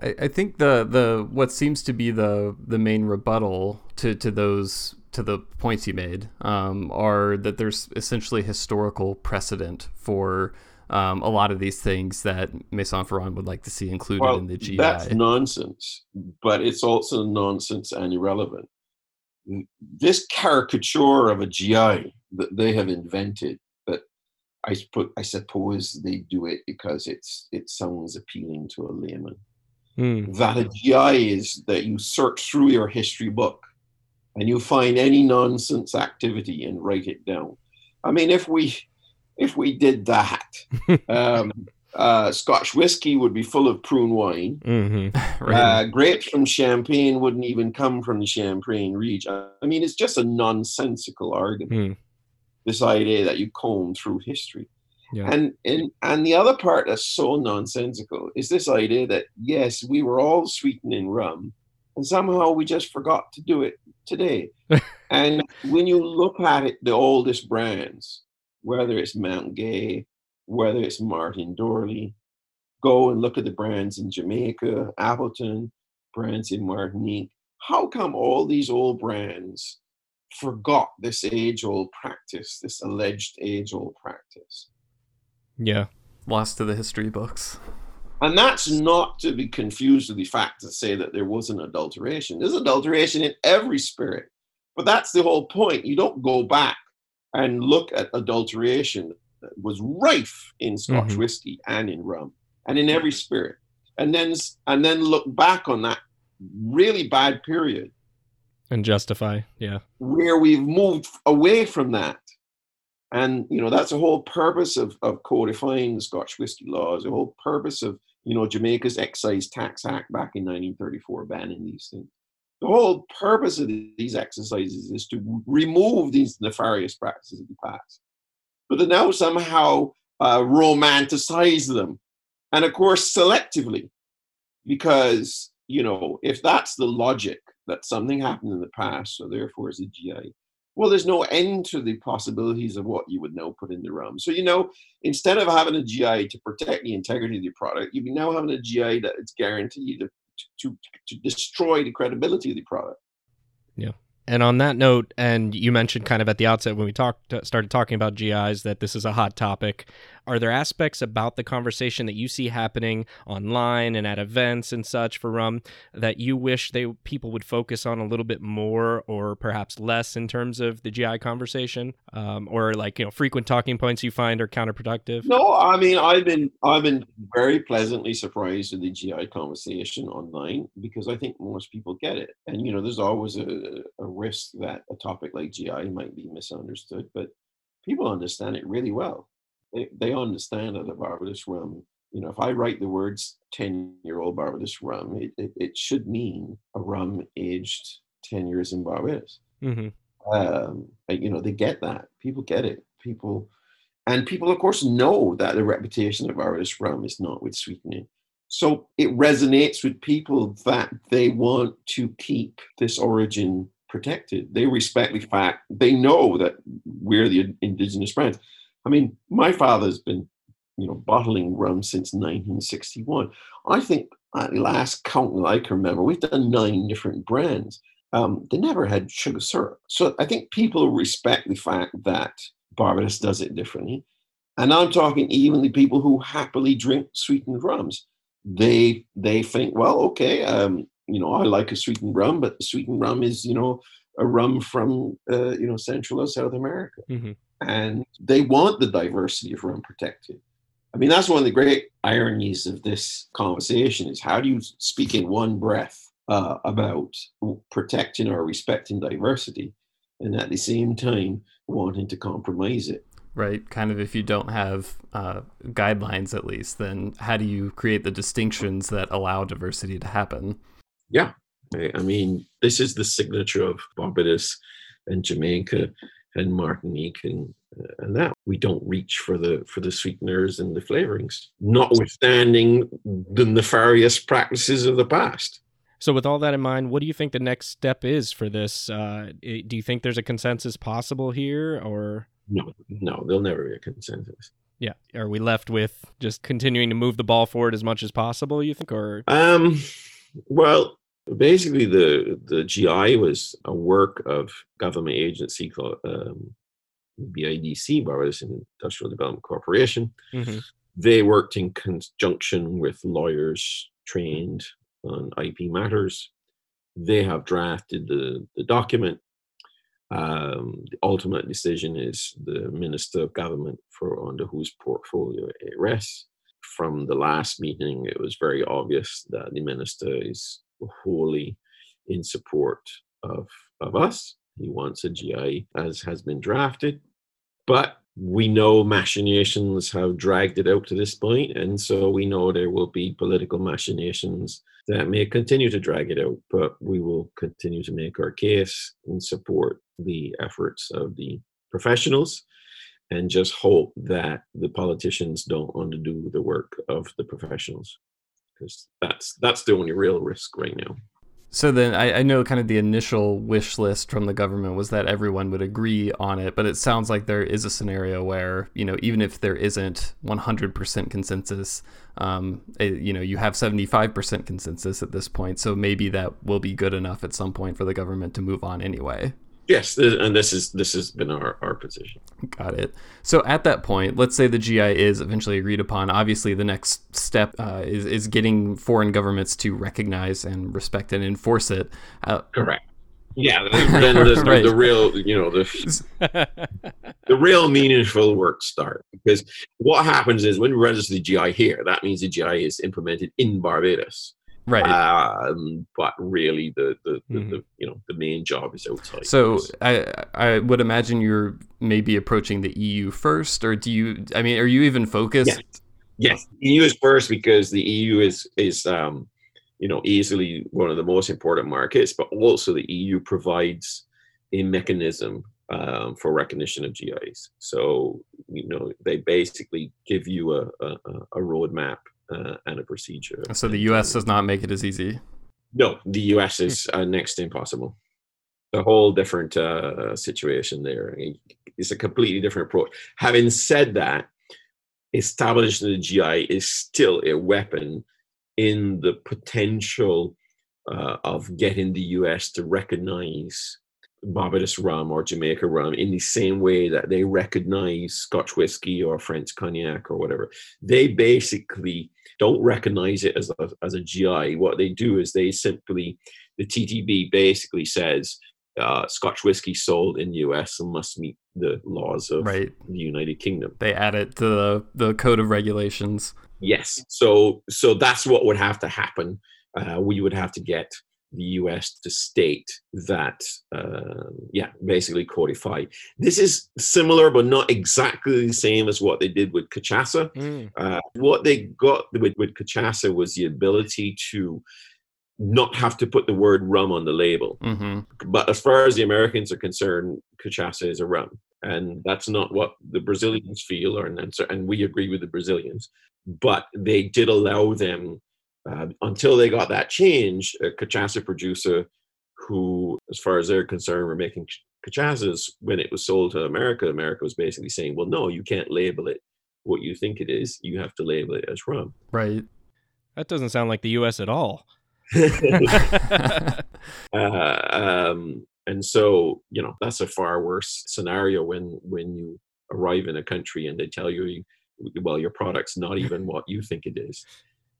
Speaker 1: I, I think the the what seems to be the the main rebuttal to to those to the points you made um, are that there's essentially historical precedent for um, a lot of these things that Maison Ferrand would like to see included
Speaker 3: well,
Speaker 1: in the GI.
Speaker 3: That's nonsense, but it's also nonsense and irrelevant. This caricature of a GI that they have invented, that I put, I suppose they do it because it's it sounds appealing to a layman.
Speaker 2: Mm.
Speaker 3: That a GI is that you search through your history book and you find any nonsense activity and write it down. I mean, if we if we did that, um, uh, Scotch whiskey would be full of prune wine.
Speaker 2: Mm-hmm.
Speaker 1: right.
Speaker 3: Uh, grapes from Champagne wouldn't even come from the Champagne region. I mean, it's just a nonsensical argument.
Speaker 2: Mm.
Speaker 3: This idea that you comb through history.
Speaker 2: Yeah.
Speaker 3: And, and and the other part that's so nonsensical is this idea that yes, we were all sweetening rum, and somehow we just forgot to do it today. and when you look at it, the oldest brands, whether it's Mount Gay, whether it's Martin Doorly, go and look at the brands in Jamaica, Appleton, brands in Martinique. How come all these old brands forgot this age old practice, this alleged age old practice?
Speaker 2: Yeah.
Speaker 1: Lost to the history books.
Speaker 3: And that's not to be confused with the fact to say that there was an adulteration. There's adulteration in every spirit. But that's the whole point. You don't go back and look at adulteration that was rife in Scotch
Speaker 2: Mhm.
Speaker 3: whiskey and in rum and in every spirit. And then and then look back on that really bad period
Speaker 2: And justify. Yeah.
Speaker 3: where we've moved away from that. And you know, that's the whole purpose of, of codifying the Scotch whiskey laws, the whole purpose of you know Jamaica's Excise Tax Act back in 1934 banning these things. The whole purpose of these exercises is to remove these nefarious practices of the past, but to now somehow uh, romanticize them, and of course selectively, because you know if that's the logic that something happened in the past, so therefore it's a GI. Well, there's no end to the possibilities of what you would now put in the rum. So you know, instead of having a GI to protect the integrity of the product, you'd be now having a GI that it's guaranteed to, to, to destroy the credibility of the product.
Speaker 2: And on that note, and you mentioned kind of at the outset when we talked started talking about GIs that this is a hot topic. Are there aspects about the conversation that you see happening online and at events and such for rum that you wish they people would focus on a little bit more, or perhaps less in terms of the GI conversation, um, or like you know frequent talking points you find are counterproductive?
Speaker 3: No, I mean I've been I've been very pleasantly surprised with the GI conversation online because I think most people get it, and you know there's always a, a risk that a topic like GI might be misunderstood, but people understand it really well. They, they understand that the Barbados rum, you know, if I write the words 10 year old Barbados rum, it, it, it, should mean a rum aged 10 years in Barbados. Mm-hmm. Um, you know, they get that. People get it. People, and people, of course, know that the reputation of Barbados rum is not with sweetening. So it resonates with people that they want to keep this origin protected. They respect the fact they know that we're the indigenous brands. I mean, my father's been, you know, bottling rum since 1961. I think at last count that I can remember, we've done nine different brands. Um, they never had sugar syrup. So I think people respect the fact that Barbados does it differently. And I'm talking even the people who happily drink sweetened rums. They they think, well, okay, um, you know, I like a sweetened rum, but the sweetened rum is, you know, a rum from, uh, you know, Central or South America. Mm-hmm. And they want the diversity of rum protected. I mean, that's one of the great ironies of this conversation is how do you speak in one breath uh, about protecting or respecting diversity and at the same time wanting to compromise it?
Speaker 1: right? Kind of if you don't have uh, guidelines, at least, then how do you create the distinctions that allow diversity to happen?
Speaker 3: Yeah. I mean, this is the signature of Barbados and Jamaica and Martinique and uh, and that we don't reach for the for the sweeteners and the flavorings, notwithstanding the nefarious practices of the past.
Speaker 2: So, with all that in mind, what do you think the next step is for this? Uh, do you think there's a consensus possible here, or
Speaker 3: no? No, there'll never be a consensus.
Speaker 2: Yeah, are we left with just continuing to move the ball forward as much as possible? You think, or
Speaker 3: um, well, basically the the GI was a work of government agency called um, BIDC, Barbados Industrial Development Corporation. Mm-hmm. They worked in conjunction with lawyers trained on IP matters. They have drafted the, the document. Um, the ultimate decision is the Minister of Government for under whose portfolio it rests from the last meeting, it was very obvious that the minister is wholly in support of, of us. He wants a GI as has been drafted. But we know machinations have dragged it out to this point, and so we know there will be political machinations that may continue to drag it out. But we will continue to make our case and support the efforts of the professionals and just hope that the politicians don't undo the work of the professionals because that's that's the only real risk right now
Speaker 1: so then I, I, know kind of the initial wish list from the government was that everyone would agree on it, but it sounds like there is a scenario where you know even if there isn't 100% consensus, um, it, you know you have 75% consensus at this point, so maybe that will be good enough at some point for the government to move on anyway.
Speaker 3: Yes, and this is this has been our, our position.
Speaker 1: Got it. So at that point, let's say the GI is eventually agreed upon. Obviously, the next step uh, is is getting foreign governments to recognize and respect and enforce it.
Speaker 3: Uh, Correct. Yeah, then the, right. the, real, you know, the the real meaningful work start because what happens is when we register the GI here, that means the GI is implemented in Barbados
Speaker 1: right
Speaker 3: um, but really the the, the, mm-hmm. the, you know the main job is outside
Speaker 1: so i i would imagine you're maybe approaching the eu first or do you i mean are you even focused
Speaker 3: yes, yes. eu is first because the eu is is um you know easily one of the most important markets but also the eu provides a mechanism um, for recognition of GIs. So you know they basically give you a, a, a roadmap uh, and a procedure.
Speaker 1: So the US does not make it as easy.
Speaker 3: No, the US is uh, next to impossible. A whole different uh, situation there. It's a completely different approach. Having said that, establishing the GI is still a weapon in the potential uh, of getting the US to recognize Barbados rum or Jamaica rum in the same way that they recognize Scotch whiskey or French cognac or whatever. They basically don't recognize it as a, as a GI. What they do is they simply, the TTB basically says uh, Scotch whiskey sold in the US and must meet the laws of right. the United Kingdom.
Speaker 1: They add it to the, the code of regulations.
Speaker 3: Yes. So so that's what would have to happen. Uh, we would have to get the US to state that, uh, yeah, basically codify. This is similar, but not exactly the same as what they did with cachaça.
Speaker 2: Mm.
Speaker 3: Uh, what they got with, with cachaça was the ability to not have to put the word rum on the label.
Speaker 1: hmm
Speaker 3: But as far as the Americans are concerned, cachaça is a rum. And that's not what the Brazilians feel, or, and, and we agree with the Brazilians. But they did allow them, uh, until they got that change, a cachaça producer who, as far as they're concerned, were making ch- cachaças when it was sold to America. America was basically saying, well, no, you can't label it what you think it is. You have to label it as rum.
Speaker 1: Right.
Speaker 2: That doesn't sound like the U.S. at all.
Speaker 3: uh, um, and so you know that's a far worse scenario when when you arrive in a country and they tell you well your product's not even what you think it is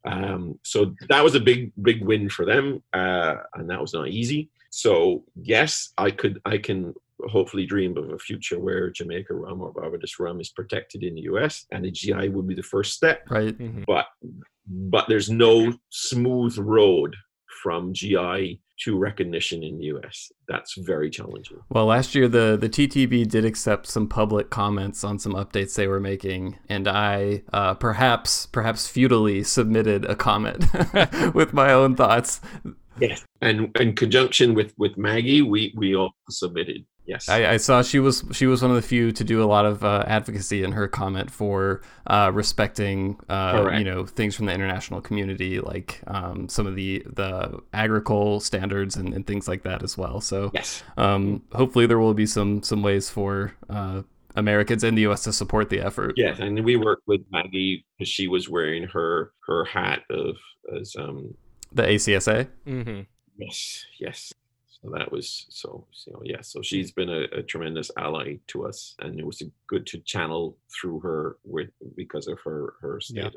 Speaker 3: um, so that was a big big win for them uh, and that was not easy so yes i could i can hopefully dream of a future where jamaica rum or barbados rum is protected in the us and the gi would be the first step
Speaker 1: right.
Speaker 2: Mhm.
Speaker 3: but but there's no smooth road from GI to recognition in the US. That's very challenging.
Speaker 1: Well, last year the the TTB did accept some public comments on some updates they were making, and I uh, perhaps perhaps futilely submitted a comment with my own thoughts.
Speaker 3: Yes. And in conjunction with with Maggie, we we all submitted. Yes.
Speaker 1: I, I saw she was she was one of the few to do a lot of uh, advocacy in her comment for uh, respecting uh, you know things from the international community, like um, some of the the agricole standards and, and things like that as well. So
Speaker 3: yes.
Speaker 1: um, hopefully there will be some some ways for uh, Americans in the U.S. to support the effort.
Speaker 3: Yes. And we worked with Maggie because she was wearing her her hat of as um
Speaker 1: The ACSA.
Speaker 2: hmm
Speaker 3: yes yes. So that was so so yeah. So she's been a, a tremendous ally to us, and it was good to channel through her with because of her her
Speaker 2: Yeah.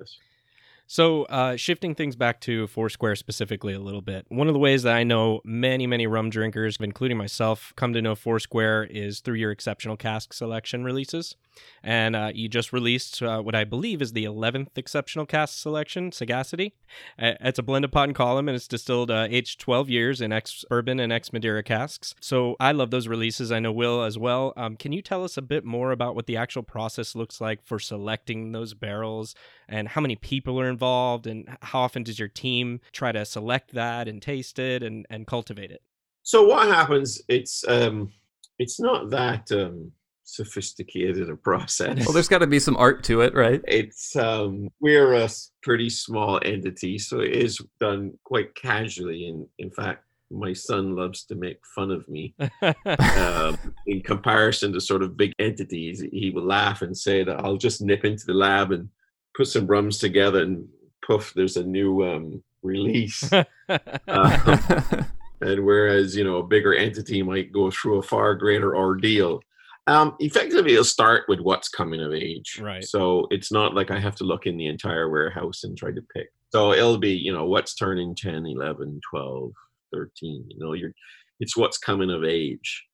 Speaker 2: So, uh, shifting things back to Foursquare specifically a little bit, one of the ways that I know many, many rum drinkers, including myself, come to know Foursquare is through your exceptional cask selection releases. And uh, you just released uh, what I believe is the 11th exceptional cask selection, Sagacity. It's a blended pot and column, and it's distilled uh, aged 12 years in ex bourbon and ex Madeira casks. So I love those releases. I know Will as well. Um, can you tell us a bit more about what the actual process looks like for selecting those barrels and how many people are involved and how often does your team try to select that and taste it and, and cultivate it?
Speaker 3: So what happens? It's um, it's not that um, sophisticated a process.
Speaker 1: Well, there's got to be some art to it, right?
Speaker 3: it's um, we're a pretty small entity, so it is done quite casually. And in fact, my son loves to make fun of me um, in comparison to sort of big entities. He will laugh and say that I'll just nip into the lab and put some rums together, and poof, there's a new um, release. Uh, and whereas you know a bigger entity might go through a far greater ordeal um effectively it'll start with what's coming of age
Speaker 2: Right.
Speaker 3: so it's not like i have to look in the entire warehouse and try to pick so it'll be you know what's turning 10 11 12 13 you know you're it's what's coming of age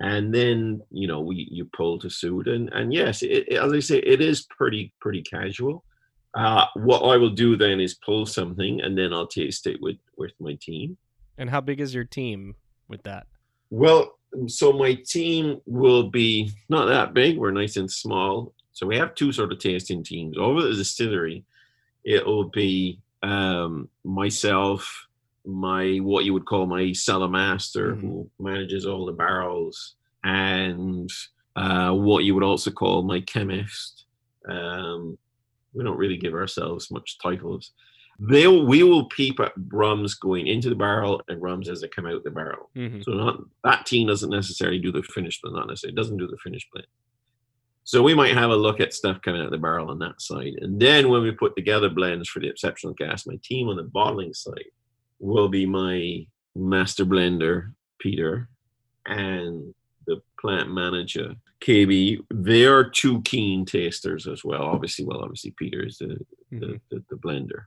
Speaker 3: and then you know we you pull to suit and and yes it, it- as i say it is pretty pretty casual uh what i will do then is pull something and then i'll taste it with with my team
Speaker 2: and how big is your team with that?
Speaker 3: Well, so my team will be not that big. We're nice and small. So we have two sort of tasting teams. Over at the distillery, it will be um, myself, my what you would call my cellar master,
Speaker 2: Mhm.
Speaker 3: who manages all the barrels, and uh, what you would also call my chemist. Um, we don't really give ourselves much titles. They'll we will peep at rums going into the barrel and rums as they come out the barrel.
Speaker 2: Mm-hmm.
Speaker 3: So not that team doesn't necessarily do the finished blend, not necessarily it doesn't do the finished blend. So we might have a look at stuff coming out of the barrel on that side. And then when we put together blends for the exceptional cask, my team on the bottling side will be my master blender, Peter, and the plant manager, KB. They are two keen tasters as well. Obviously, well, obviously Peter is the the, the, the blender.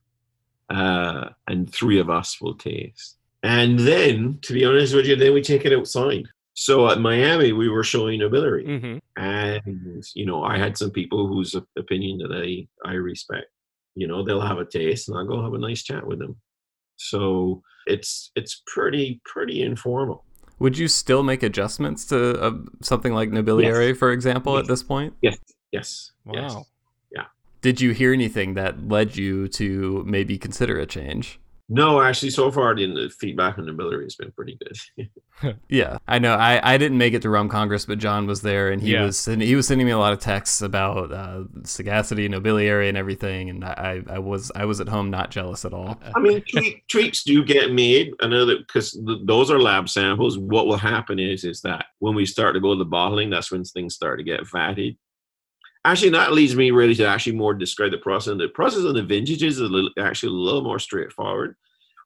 Speaker 3: Uh, and three of us will taste. And then, to be honest with you, then we take it outside. So at Miami, we were showing Nobiliary.
Speaker 2: Mm-hmm.
Speaker 3: And, you know, I had some people whose opinion that I, I respect. You know, they'll have a taste and I'll go have a nice chat with them. So it's it's pretty pretty informal.
Speaker 1: Would you still make adjustments to uh, something like Nobiliary, yes. for example, yes. at this point?
Speaker 3: Yes. Yes.
Speaker 2: Wow.
Speaker 3: Yes. Yeah.
Speaker 1: Did you hear anything that led you to maybe consider a change?
Speaker 3: No, actually, so far the feedback on the Nobiliary has been pretty good.
Speaker 1: yeah, I know. I, I didn't make it to Rum Congress, but John was there, and he yeah. was he was sending me a lot of texts about uh, Sagacity, Nobiliary, and everything. And I, I was I was at home not jealous at all.
Speaker 3: I mean, tweet, tweaks do get made. I know that because th- those are lab samples. What will happen is is that when we start to go to the bottling, that's when things start to get vatted actually that leads me really to actually more describe the process. And the process of the vintages is a little, actually a little more straightforward.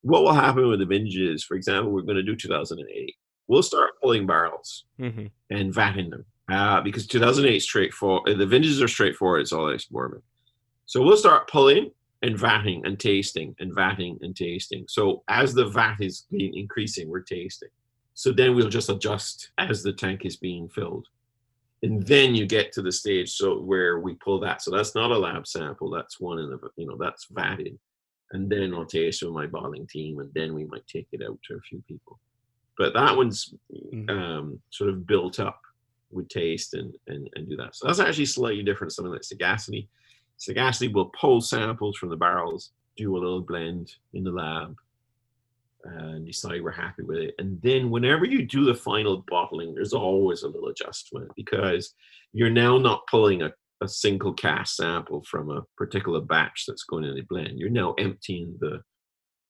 Speaker 3: What will happen with the vintages for example we're going to do 2008 we'll start pulling barrels mm-hmm. and vatting them uh, because 2008 straightforward the vintages are straightforward it's all ex bourbon so we'll start pulling and vatting and tasting and vatting and tasting. So as the vat is being increasing we're tasting. So then we'll just adjust as the tank is being filled and then you get to the stage so where we pull that. So that's not a lab sample. That's one in the you know that's vatted, and then I'll taste with my bottling team, and then we might take it out to a few people. But that one's mm-hmm. um, sort of built up with taste and, and and do that. So that's actually slightly different. Something like Sagacity. Sagacity will pull samples from the barrels, do a little blend in the lab, and decide we're happy with it. And then whenever you do the final bottling, there's always a little adjustment because you're now not pulling a, a single cask sample from a particular batch that's going in the blend. You're now emptying the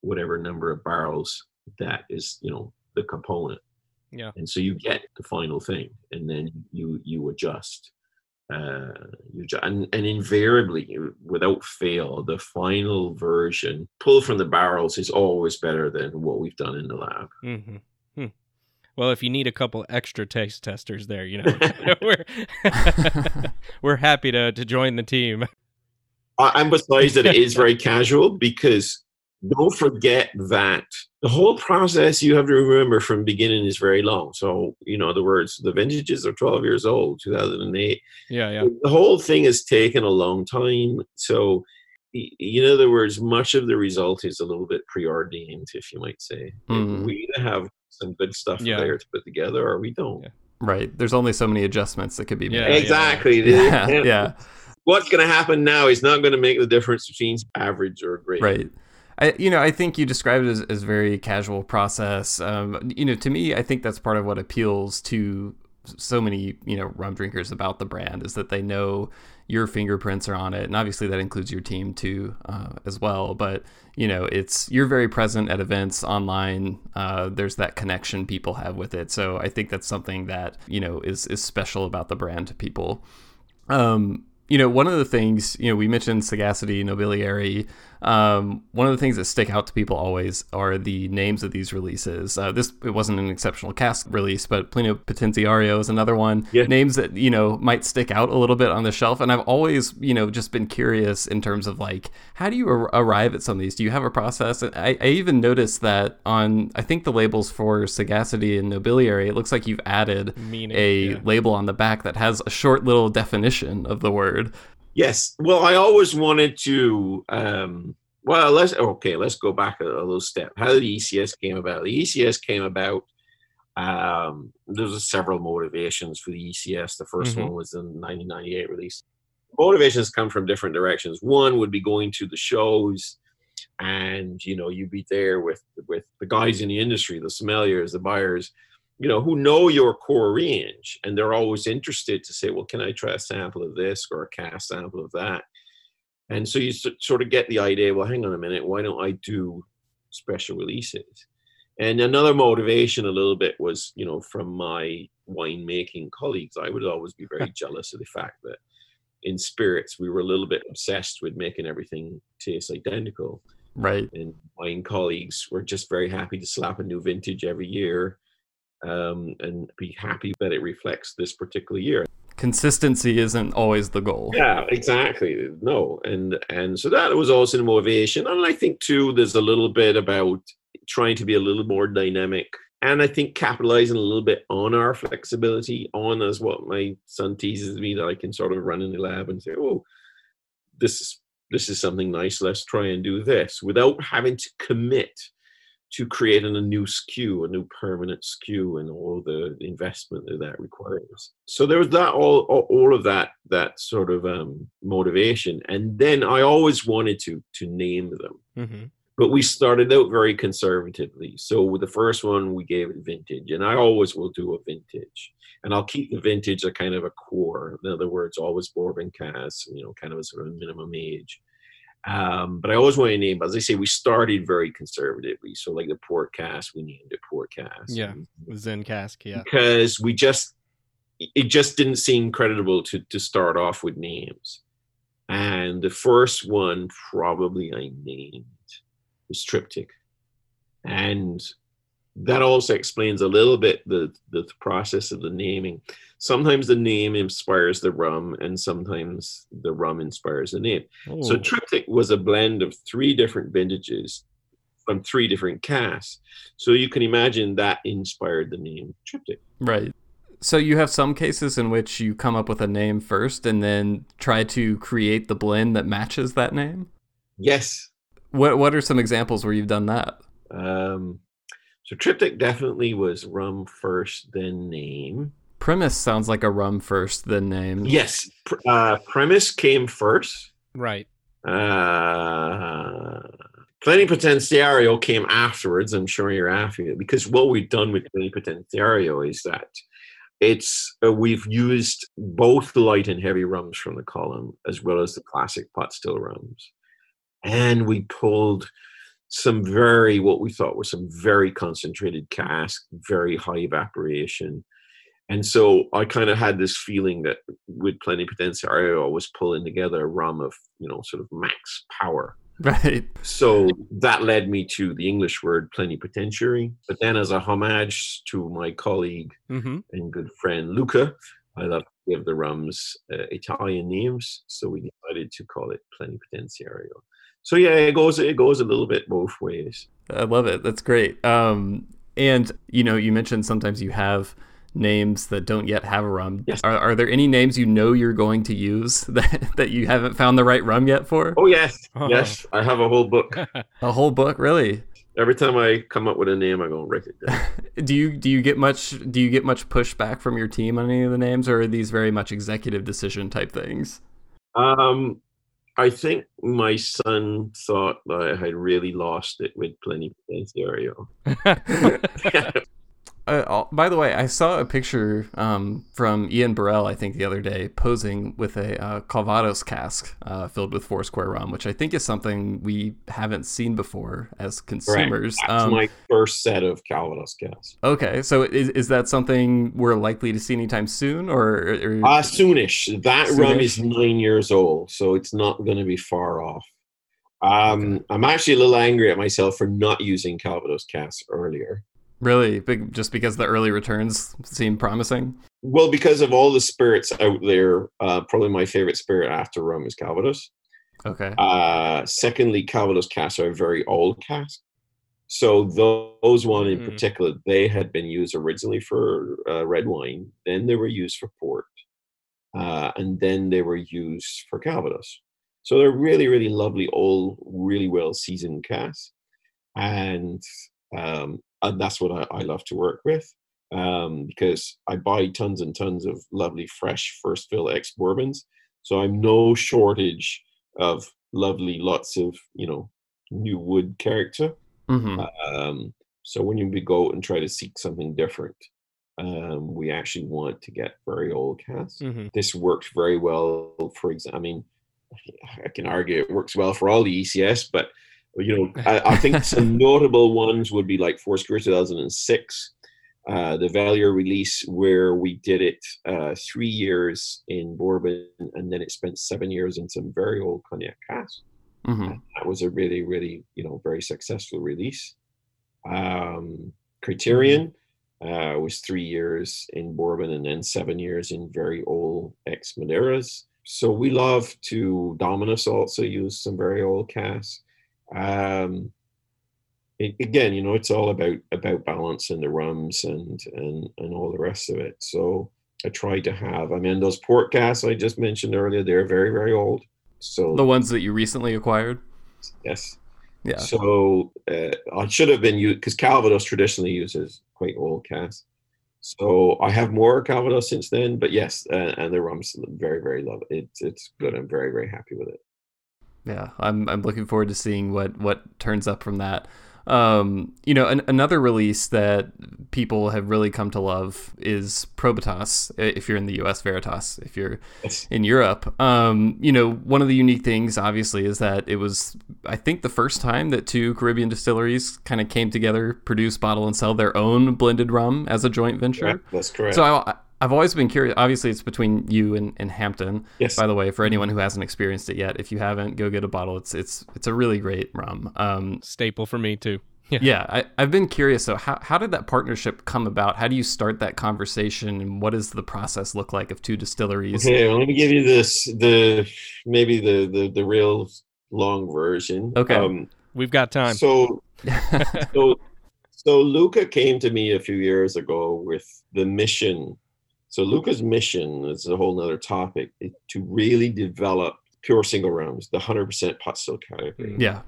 Speaker 3: whatever number of barrels that is, you know, the component.
Speaker 2: Yeah.
Speaker 3: And so you get the final thing and then you you adjust uh, and, and invariably, without fail, the final version pulled from the barrels is always better than what we've done in the lab.
Speaker 2: Mm-hmm. Hmm. Well, if you need a couple extra taste testers there, you know, we're we're happy to to join the team.
Speaker 3: I emphasize that it is very casual because don't forget that the whole process you have to remember from beginning is very long. So, you know, the words, the vintages are 12 years old, 2008.
Speaker 2: Yeah, yeah.
Speaker 3: The whole thing has taken a long time. So, in other words, much of the result is a little bit preordained, if you might say. Mm. We either have some good stuff yeah. there to put together or we don't.
Speaker 1: Yeah. Right. There's only so many adjustments that could be made.
Speaker 3: Yeah, exactly.
Speaker 1: Yeah. yeah.
Speaker 3: What's going to happen now is not going to make the difference between average or great.
Speaker 1: Right. I, you know, I think you described it as, as very casual process. Um, you know, to me, I think that's part of what appeals to so many, you know, rum drinkers about the brand is that they know your fingerprints are on it, and obviously that includes your team too, uh, as well. But you know, it's you're very present at events online. Uh, there's that connection people have with it, so I think that's something that you know is is special about the brand to people. Um, you know, one of the things, you know, we mentioned Sagacity, Nobiliary. Um, one of the things that stick out to people always are the names of these releases. Uh, this it wasn't an exceptional cask release, but Plenipotenziario is another one. Yeah. Names that you know might stick out a little bit on the shelf, and I've always you know just been curious in terms of like how do you ar- arrive at some of these? Do you have a process? I, I even noticed that on I think the labels for Sagacity and Nobiliary, it looks like you've added
Speaker 2: Meaning,
Speaker 1: a
Speaker 2: yeah.
Speaker 1: label on the back that has a short little definition of the word.
Speaker 3: Yes. Well, I always wanted to. Um, well, let's okay. Let's go back a, a, little step. How the ECS came about? The ECS came about. Um, there's several motivations for the ECS. The 1st mm-hmm. one was the 1998 release. Motivations come from different directions. One would be going to the shows, and you know you'd be there with with the guys in the industry, the sommeliers, the buyers you know, who know your core range and they're always interested to say, well, can I try a sample of this or a cask sample of that? And so you sort of get the idea, well, hang on a minute, why don't I do special releases? And another motivation a little bit was, you know, from my winemaking colleagues, I would always be very jealous of the fact that in spirits we were a little bit obsessed with making everything taste identical.
Speaker 1: Right.
Speaker 3: And wine colleagues were just very happy to slap a new vintage every year um, and be happy that it reflects this particular year.
Speaker 1: Consistency isn't always the goal.
Speaker 3: Yeah, exactly. No, and and so that was also the motivation, and I think too, there's a little bit about trying to be a little more dynamic, and I think capitalizing a little bit on our flexibility, on as what my son teases me that I can sort of run in the lab and say, oh, this is this is something nice. Let's try and do this without having to commit to creating a new SKU, a new permanent SKU, and all the investment that that requires. So there was that all, all of that that sort of um, motivation, and then I always wanted to to name them,
Speaker 2: Mm-hmm.
Speaker 3: but we started out very conservatively. So with the first one, we gave it vintage, and I always will do a vintage, and I'll keep the vintage a kind of a core. In other words, always bourbon cask, you know, kind of a sort of minimum age. Um, but I always want to name, as I say, we started very conservatively. So like the port cask, we named it port cask.
Speaker 2: Yeah. Zin cask. Yeah.
Speaker 3: Because we just it just didn't seem credible to to start off with names. And the first one probably I named was Triptych. And that also explains a little bit the, the process of the naming. Sometimes the name inspires the rum, and sometimes the rum inspires the name. So
Speaker 2: Oh.
Speaker 3: Triptych was a blend of three different vintages from three different casks. So you can imagine that inspired the name Triptych.
Speaker 1: Right. So you have some cases in which you come up with a name first and then try to create the blend that matches that name.
Speaker 3: Yes.
Speaker 1: What What are some examples where you've done that?
Speaker 3: Um, so Triptych definitely was rum first, then name.
Speaker 1: Premise sounds like a rum first, then name.
Speaker 3: Yes. Pr- uh, premise came first.
Speaker 2: Right.
Speaker 3: Uh, Plenipotenziario came afterwards. I'm sure you're after it because what we've done with Plenipotenziario is that it's uh, we've used both the light and heavy rums from the column as well as the classic pot still rums, and we pulled some very what we thought were some very concentrated cask, very high evaporation. And so I kind of had this feeling that with Plenipotenziario, I was pulling together a rum of, you know, sort of max power.
Speaker 1: Right.
Speaker 3: So that led me to the English word plenipotentiary. But then, as a homage to my colleague
Speaker 2: Mm-hmm.
Speaker 3: and good friend Luca, I love to give the rums uh, Italian names. So we decided to call it plenipotenziario. So yeah, it goes it goes a little bit both ways.
Speaker 1: I love it. That's great. Um, and you know, you mentioned sometimes you have names that don't yet have a rum.
Speaker 3: Yes.
Speaker 1: Are, are there any names you know you're going to use that, that you haven't found the right rum yet for?
Speaker 3: Oh yes,
Speaker 2: Oh.
Speaker 3: yes, I have a whole book.
Speaker 1: A whole book, really?
Speaker 3: Every time I come up with a name, I go and write it down.
Speaker 1: Do you do you get much do you get much pushback from your team on any of the names, or are these very much executive decision type things?
Speaker 3: Um, I think my son thought that I had really lost it with plenipotenziario.
Speaker 1: Uh, uh, by the way, I saw a picture um, from Ian Burrell, I think, the other day, posing with a uh, Calvados cask uh, filled with Foursquare rum, which I think is something we haven't seen before as consumers.
Speaker 3: That's
Speaker 1: Um,
Speaker 3: my first set of Calvados casks.
Speaker 1: okay, so is, is that something we're likely to see anytime soon, or, or
Speaker 3: Uh, soonish. That rum is nine years old, so it's not going to be far off. Um, I'm actually a little angry at myself for not using Calvados casks earlier.
Speaker 1: Really big, just because the early returns seem promising?
Speaker 3: Well, because of all the spirits out there, uh, probably my favorite spirit after rum is Calvados.
Speaker 1: Okay,
Speaker 3: Uh, secondly, Calvados casks are a very old cask. So those one in
Speaker 2: Mm.
Speaker 3: particular, they had been used originally for uh, red wine, then they were used for port, uh, and then they were used for Calvados. So they're really, really lovely, all really well seasoned casks, and um, and that's what I, I love to work with um, because I buy tons and tons of lovely, fresh first fill ex bourbons. So I'm no shortage of lovely, lots of you know new wood character.
Speaker 1: hmm
Speaker 3: Um, so when you go and try to seek something different, um, we actually want to get very old casks.
Speaker 2: hmm
Speaker 3: This worked very well. For example, I mean, I can argue it works well for all the ECS, but you know, I, I think some notable ones would be like Foursquare 2006, uh, the Velier release where we did it uh, three years in bourbon, and then it spent seven years in some very old cognac casks
Speaker 1: hmm
Speaker 3: that was a really, really, you know, very successful release. Um, Criterion uh, was three years in bourbon and then seven years in very old ex Madeiras. So we love to. Dominus also used some very old casks. Um, it, again, you know, it's all about about balance and the rums and and and all the rest of it. So I tried to have. I mean, those port casks I just mentioned earlier, they're very very old. So
Speaker 1: The ones that you recently acquired.
Speaker 3: yes.
Speaker 1: Yeah.
Speaker 3: So uh, I should have been used because Calvados traditionally uses quite old casks. So I have more Calvados since then, but yes, uh, and the rum's very, very love. It. It's it's good. I'm very, very happy with it.
Speaker 1: Yeah, I'm I'm looking forward to seeing what what turns up from that. Um, you know, an, another release that people have really come to love is Probitas. If you're in the U.S., Veritas. If you're
Speaker 3: Yes.
Speaker 1: in Europe, um, you know, one of the unique things, obviously, is that it was, I think, the first time that two Caribbean distilleries kind of came together, produce, bottle, and sell their own blended rum as a joint venture.
Speaker 3: Correct. That's correct.
Speaker 1: So I, I've always been curious. Obviously, it's between you and, and Hampden.
Speaker 3: yes.
Speaker 1: By the way, for anyone who hasn't experienced it yet, if you haven't, go get a bottle. It's it's it's a really great rum. Um,
Speaker 2: Staple for me too.
Speaker 1: yeah, I, I've been curious. So, how, how did that partnership come about? How do you start that conversation, and what does the process look like of two distilleries?
Speaker 3: Okay, well, let me give you this the maybe the the, the real long version.
Speaker 1: Okay.
Speaker 3: Um,
Speaker 2: We've got time.
Speaker 3: so so so Luca came to me a few years ago with the mission. So Luca's mission is a whole nother topic is to really develop pure single rums, the hundred percent pot still category.
Speaker 1: yeah,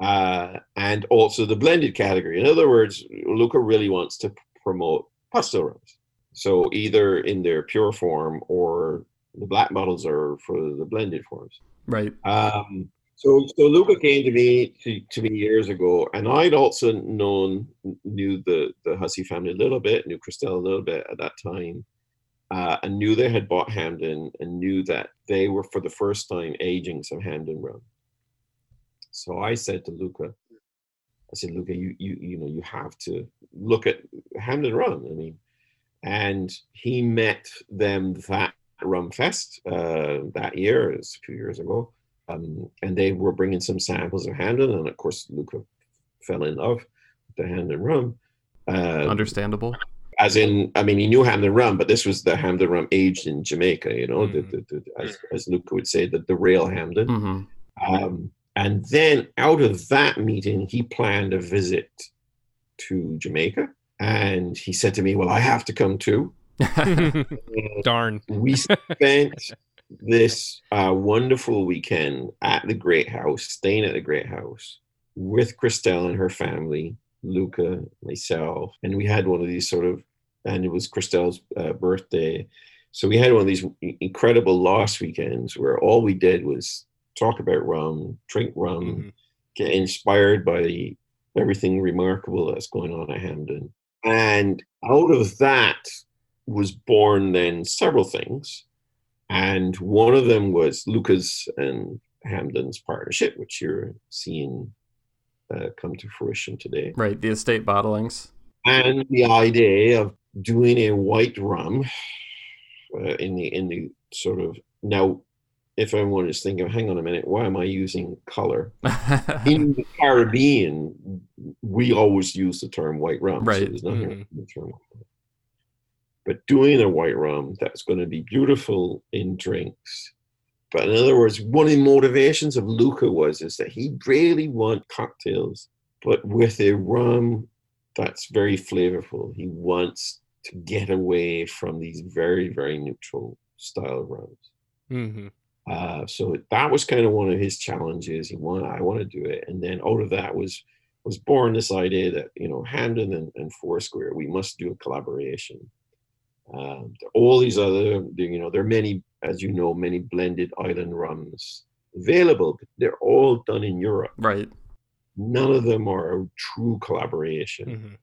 Speaker 3: uh, and also the blended category. In other words, Luca really wants to p- promote pot still rums. So either in their pure form or the black bottles are for the blended forms.
Speaker 1: right.
Speaker 3: Um, so, so Luca came to me to, to me years ago, and I'd also known knew the the Hussey family a little bit, knew Christelle a little bit at that time, uh, and knew they had bought Hampden, and knew that they were for the first time aging some Hampden rum. So I said to Luca, I said, Luca, you you you know you have to look at Hampden rum. I mean, and he met them that rum fest uh, that year, it was a few years ago um, and they were bringing some samples of Hampden, and of course Luca fell in love with the Hampden rum. Uh,
Speaker 1: Understandable.
Speaker 3: As in, I mean, he knew Hampden rum, but this was the Hampden rum aged in Jamaica. You know, the, the, the, as, as Luca would say, the, the real Hampden.
Speaker 1: hmm
Speaker 3: Um, and then out of that meeting, he planned a visit to Jamaica, and he said to me, "Well, I have to come too."
Speaker 2: Darn.
Speaker 3: we spent this uh, wonderful weekend at the Great House, staying at the Great House with Christelle and her family, Luca, myself, and we had one of these sort of, and it was Christelle's uh, birthday. So we had one of these incredible lost weekends where all we did was talk about rum, drink rum,
Speaker 2: Mhm.
Speaker 3: get inspired by everything remarkable that's going on at Hampden. And out of that was born then several things. And one of them was Luca's and Hampden's partnership, which you're seeing uh, come to fruition today.
Speaker 1: Right. The estate bottlings.
Speaker 3: And the idea of doing a white rum uh, in the in the sort of now if anyone is thinking, hang on a minute, why am I using color? in the Caribbean, we always use the term white rum.
Speaker 1: Right.
Speaker 3: So there's nothing
Speaker 2: Mhm.
Speaker 3: with the term. But doing a white rum that's going to be beautiful in drinks. But in other words, one of the motivations of Luca was is that he really want cocktails, but with a rum that's very flavorful. He wants to get away from these very, very neutral style rums.
Speaker 2: hmm
Speaker 3: Uh, so that was kind of one of his challenges. He wanted, I want to do it, and then out of that was was born this idea that you know Hampden and, and Foursquare, we must do a collaboration. Um, all these other, you know, there are many, as you know, many blended island rums available. But they're all done in Europe.
Speaker 1: right.
Speaker 3: None of them are a true collaboration.
Speaker 2: hmm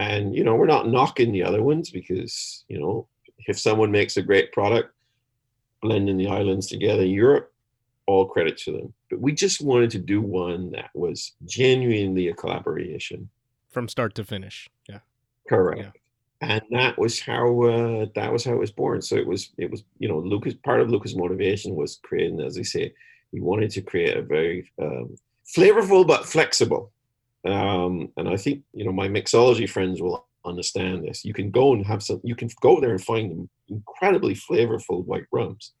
Speaker 3: And you know, we're not knocking the other ones because you know, if someone makes a great product, blending the islands together, Europe, all credit to them. But we just wanted to do one that was genuinely a collaboration.
Speaker 2: From start to finish. Yeah.
Speaker 3: Correct.
Speaker 2: Yeah.
Speaker 3: And that was how uh, that was how it was born. So it was it was you know Luca's part of Luca's motivation was creating, as I say, he wanted to create a very um, flavorful but flexible. Um, and I think you know my mixology friends will understand this. You can go and have some. You can go there and find incredibly flavorful white rums,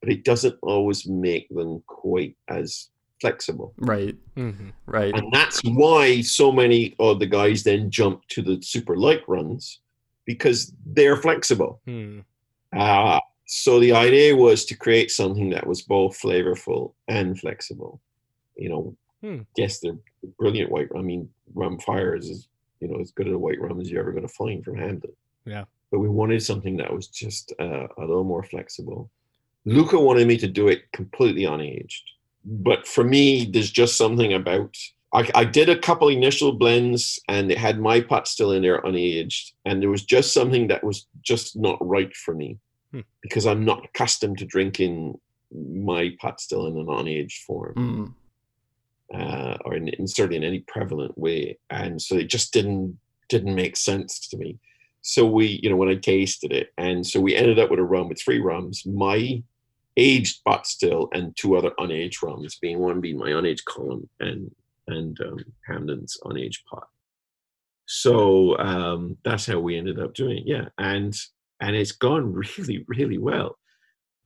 Speaker 3: but it doesn't always make them quite as flexible.
Speaker 1: Right.
Speaker 2: hmm
Speaker 1: Right.
Speaker 3: And that's why so many of the guys then jump to the super light runs because they're flexible.
Speaker 2: hmm
Speaker 3: Uh, so the idea was to create something that was both flavorful and flexible. You know,
Speaker 2: Hmm.
Speaker 3: yes, they're brilliant white. I mean, rum fires is you know as good of a white rum as you're ever going to find from Hampden.
Speaker 2: Yeah.
Speaker 3: But we wanted something that was just uh, a little more flexible. Luca wanted me to do it completely unaged, but for me, there's just something about. I, I did a couple initial blends, and it had my pot still in there unaged, and there was just something that was just not right for me
Speaker 2: Hmm.
Speaker 3: because I'm not accustomed to drinking my pot still in an unaged form
Speaker 1: Mm.
Speaker 3: Uh, or in, in certainly in any prevalent way, and so it just didn't didn't make sense to me. So we, you know, when I tasted it, and so we ended up with a rum with three rums, my aged pot still, and two other unaged rums, being one being my unaged column and and um, Hampden's unaged pot. So um, that's how we ended up doing it. Yeah, and and it's gone really really well.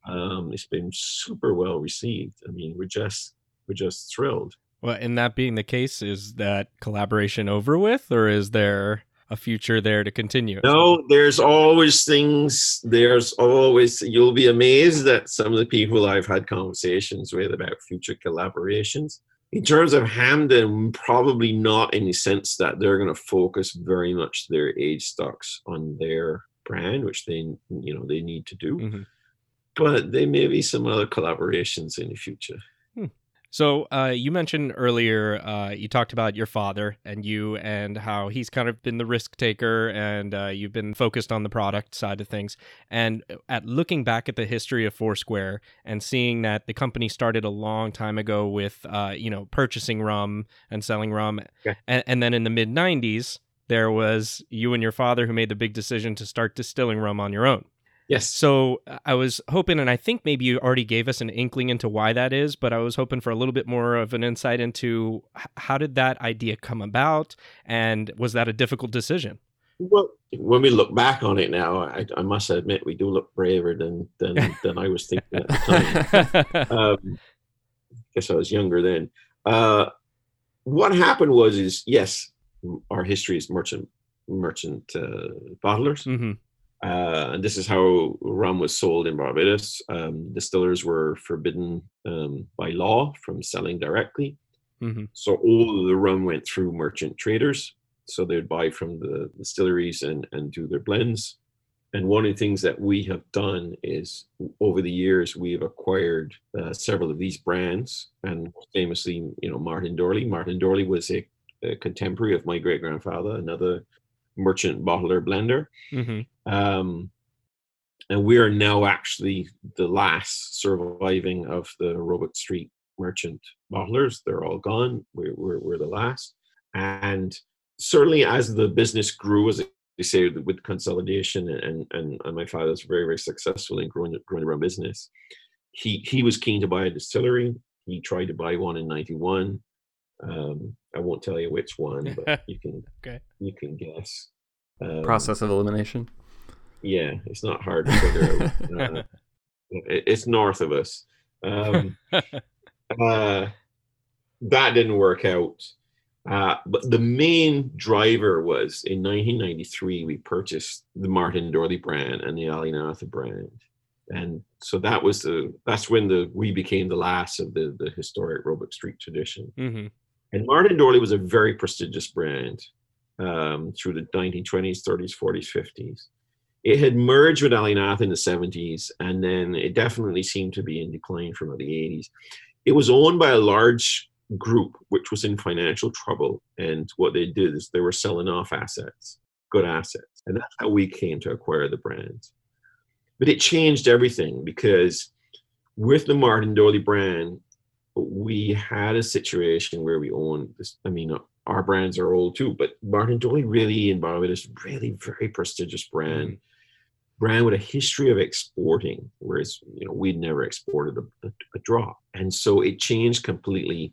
Speaker 3: Um, it's been super well received. I mean, we're just we're just thrilled.
Speaker 2: Well, and that being the case, is that collaboration over with, or is there a future there to continue?
Speaker 3: No, there's always things. There's always. You'll be amazed at some of the people I've had conversations with about future collaborations. In terms of Hampden, probably not in the sense that they're going to focus very much their age stocks on their brand, which they you know they need to do.
Speaker 2: Mhm.
Speaker 3: But there may be some other collaborations in the future.
Speaker 2: So uh, you mentioned earlier, uh, you talked about your father and you, and how he's kind of been the risk taker, and uh, you've been focused on the product side of things. And uh, at looking back at the history of Foursquare and seeing that the company started a long time ago with, uh, you know, purchasing rum and selling rum, and, and then in the mid '90s, there was you and your father who made the big decision to start distilling rum on your own.
Speaker 3: Yes.
Speaker 2: So I was hoping, and I think maybe you already gave us an inkling into why that is, but I was hoping for a little bit more of an insight into how did that idea come about, and was that a difficult decision?
Speaker 3: Well, when we look back on it now, I, I must admit we do look braver than than, than I was thinking at the time. um, guess I was younger then. Uh, what happened was, is yes, our history is merchant merchant uh, bottlers,
Speaker 2: hmm
Speaker 3: uh, and this is how rum was sold in Barbados. Um, distillers were forbidden um, by law from selling directly,
Speaker 2: hmm
Speaker 3: so all of the rum went through merchant traders. So they'd buy from the distilleries and, and do their blends. And one of the things that we have done is over the years, we have acquired uh, several of these brands. And famously, you know, Martin Doorly. Martin Doorly was a, a contemporary of my great grandfather, another merchant bottler blender.
Speaker 2: hmm
Speaker 3: Um, and we are now actually the last surviving of the Roebuck Street merchant bottlers. They're all gone. We're, we're, we're the last. And certainly as the business grew, as they say, with consolidation, and, and, and my father was very, very successful in growing, growing the rum business, he, he was keen to buy a distillery. He tried to buy one in 91. Um, I won't tell you which one, but you can
Speaker 2: Okay.
Speaker 3: you can guess. Um,
Speaker 1: Process of elimination.
Speaker 3: Yeah, it's not hard to figure out. Uh, it's north of us. Um, uh, that didn't work out. Uh, but the main driver was in 1993, we purchased the Martin Doorly brand and the Alleyne Arthur brand. And so that was the that's when the we became the last of the the historic Roebuck Street tradition.
Speaker 2: hmm
Speaker 3: And Martin Doorly was a very prestigious brand um, through the 1920s, 30s, 40s, 50s. It had merged with Alleyne Arthur in the 70s, and then it definitely seemed to be in decline from the 80s. It was owned by a large group which was in financial trouble, and what they did is they were selling off assets, good assets, and that's how we came to acquire the brand. But it changed everything because with the Martin Doorly brand, we had a situation where we owned this. I mean, our brands are old too, but Martin Doorly really in Barbados, really very prestigious brand, mm-hmm. Brand with a history of exporting, whereas you know we'd never exported a, a, a drop, and so it changed completely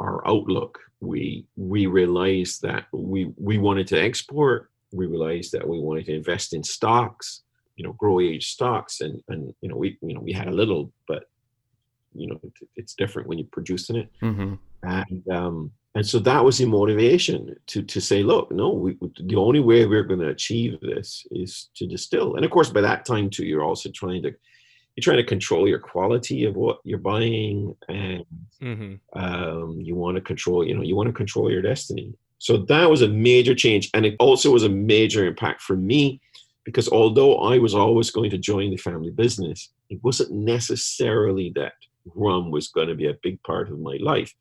Speaker 3: our outlook. We we realized that we we wanted to export. We realized that we wanted to invest in stocks, you know, grow age stocks, and and you know we you know we had a little, but you know it- it's different when you're producing it
Speaker 1: hmm
Speaker 3: and um, and so that was the motivation to to say, look, no, we, the only way we're going to achieve this is to distill. And of course, by that time too, you're also trying to you're trying to control your quality of what you're buying, and mm-hmm. um, you want to control, you know, you want to control your destiny. So that was a major change, and it also was a major impact for me because although I was always going to join the family business, it wasn't necessarily that rum was going to be a big part of my life.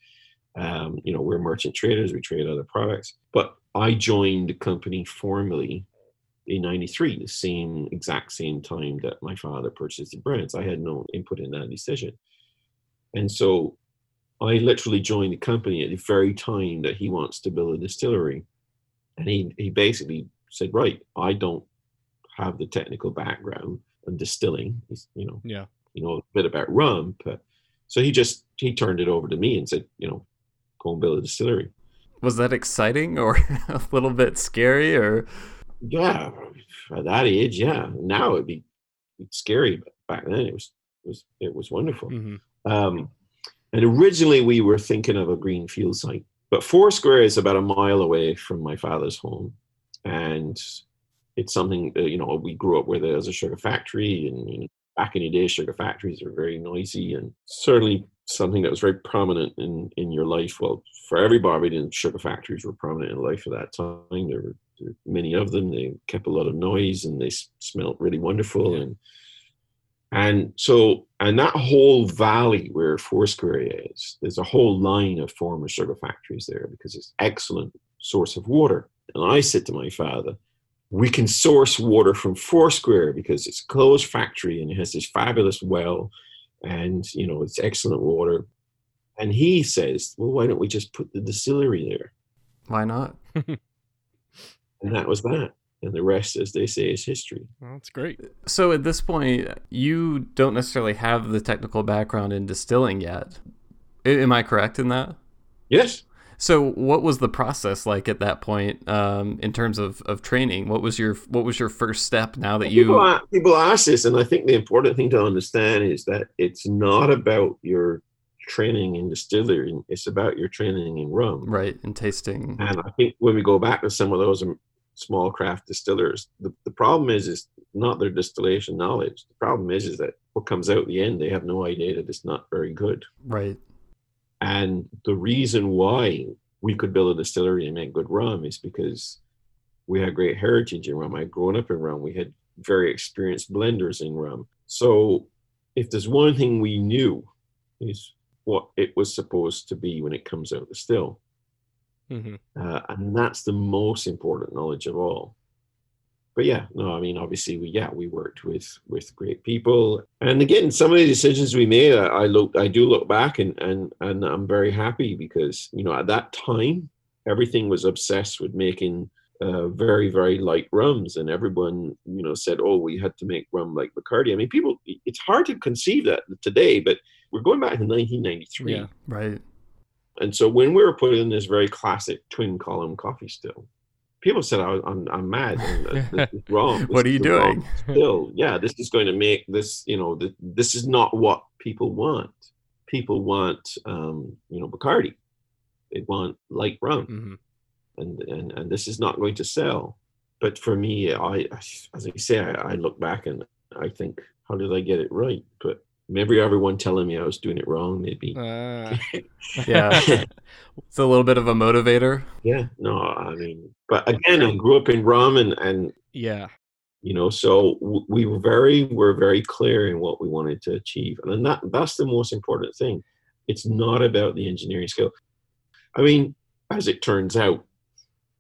Speaker 3: Um, you know, we're merchant traders, we trade other products. But I joined the company formally in 93, the same exact same time that my father purchased the brands. I had no input in that decision. And so I literally joined the company at the very time that he wants to build a distillery. And he, he basically said, Right, I don't have the technical background on distilling. He's, you know,
Speaker 2: yeah,
Speaker 3: you know, a bit about rum, but so he just he turned it over to me and said, you know, go and build a distillery.
Speaker 1: Was that exciting or a little bit scary or?
Speaker 3: Yeah, at that age, yeah. Now it'd be scary, but back then it was it was it was wonderful. Mm-hmm. Um, and originally we were thinking of a green field site, but Foursquare is about a mile away from my father's home, and it's something that, you know we grew up where there's a sugar factory, and you know, back in the day, sugar factories are very noisy and certainly something that was very prominent in in your life. Well, for every Barbadian, sugar factories were prominent in life at that time. There were, there were, many of them. They kept a lot of noise and they smelled really wonderful. And and so and that whole valley where Foursquare is, there's a whole line of former sugar factories there because it's excellent source of water. And I said to my father, we can source water from Foursquare because it's a closed factory and it has this fabulous well and you know it's excellent water. And he says well why don't we just put the distillery there?
Speaker 1: Why not? And
Speaker 3: that was that. And the rest as they say is history.
Speaker 2: Well, that's great.
Speaker 1: So at this point you don't necessarily have the technical background in distilling yet. Am i correct in that?
Speaker 3: Yes
Speaker 1: so, what was the process like at that point um, in terms of, of training? What was your what was your first step now that you
Speaker 3: people, people ask this, and I think the important thing to understand is that it's not about your training in distillery; it's about your training in rum,
Speaker 1: right? And tasting.
Speaker 3: And I think when we go back to some of those um, small craft distillers, the, the problem is is not their distillation knowledge. The problem is is that what comes out at the end, they have no idea that it's not very good,
Speaker 1: right?
Speaker 3: And the reason why we could build a distillery and make good rum is because we had great heritage in rum. I had grown up in rum. We had very experienced blenders in rum. So if there's one thing we knew is what it was supposed to be when it comes out the still. Mm-hmm. Uh, and that's the most important knowledge of all but yeah, no, I mean, obviously, we yeah, we worked with with great people, and again, some of the decisions we made, I, I look, I do look back, and and and I'm very happy because you know at that time, everything was obsessed with making uh, very very light rums, and everyone you know said, oh, we had to make rum like Bacardi. I mean, people, it's hard to conceive that today, but we're going back to 1993,
Speaker 1: yeah, right.
Speaker 3: And so when we were putting this very classic twin column coffee still, people said I am I'm mad. this is wrong.
Speaker 1: What are you doing?
Speaker 3: Still, yeah, this is going to make this. You know, the, this is not what people want. People want, um, you know, Bacardi. They want light rum, mm-hmm. and and and this is not going to sell. But for me, I, as I say, I, I look back and I think, how did I get it right? But maybe everyone telling me I was doing it wrong. Maybe. Uh,
Speaker 1: yeah, it's a little bit of a motivator.
Speaker 3: Yeah. No, I mean, but again, I grew up in rum, and and
Speaker 2: yeah,
Speaker 3: you know, so we were very were very clear in what we wanted to achieve, and that that's the most important thing. It's not about the engineering skill. I mean, as it turns out,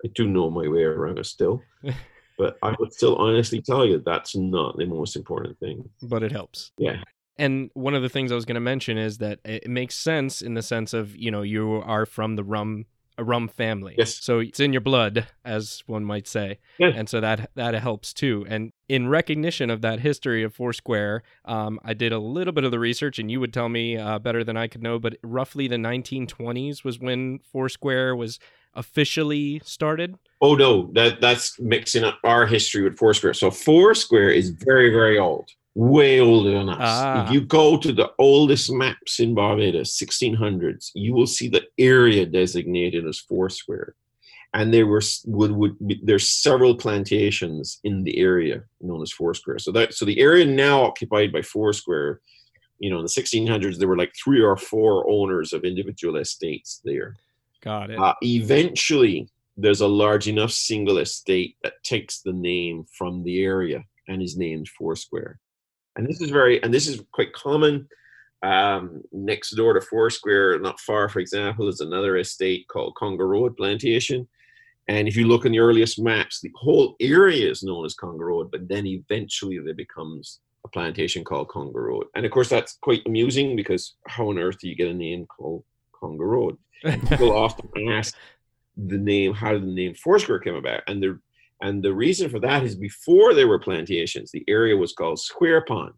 Speaker 3: I do know my way around a still. but I would still honestly tell you that's not the most important thing.
Speaker 2: But it helps.
Speaker 3: Yeah
Speaker 2: and one of the things I was going to mention is that it makes sense in the sense of you know you are from the rum a rum family.
Speaker 3: Yes.
Speaker 2: So it's in your blood, as one might say.
Speaker 3: Yeah.
Speaker 2: And so that that helps too. And in recognition of that history of Foursquare, um, I did a little bit of the research, and you would tell me uh, better than I could know. But roughly the 1920s was when Foursquare was officially started.
Speaker 3: Oh no, that that's mixing up our history with Foursquare. So Foursquare is very very old way older than us.
Speaker 2: Ah.
Speaker 3: If you go to the oldest maps in Barbados, 1600s, you will see the area designated as Foursquare. And there were would would be, there's several plantations in the area known as Foursquare. So that so the area now occupied by Foursquare, you know, in the 1600s there were like three or four owners of individual estates there.
Speaker 2: Got it.
Speaker 3: Uh, eventually, there's a large enough single estate that takes the name from the area and is named Foursquare. And this is very, and this is quite common. Um, next door to Foursquare, not far, for example, is another estate called Congo Road Plantation. And if you look in the earliest maps, the whole area is known as Congo Road, but then eventually there becomes a plantation called Congo Road. And of course, that's quite amusing because how on earth do you get a name called Congo Road? people often ask the name how did the name foursquare come about and the and the reason for that is before there were plantations the area was called square pond.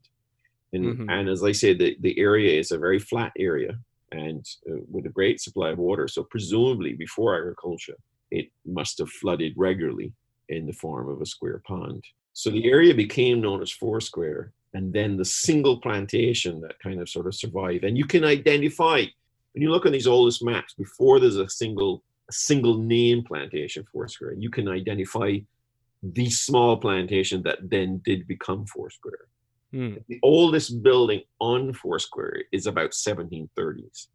Speaker 3: And
Speaker 2: Mhm.
Speaker 3: and as i said the, the area is a very flat area and uh, with a great supply of water. So presumably before agriculture it must have flooded regularly in the form of a square pond. So the area became known as foursquare and then the single plantation that kind of sort of survived. And you can identify when you look on these oldest maps, before there's a single single name plantation Foursquare, you can identify the small plantation that then did become Foursquare.
Speaker 2: Hmm.
Speaker 3: The oldest building on Foursquare is about 1730s.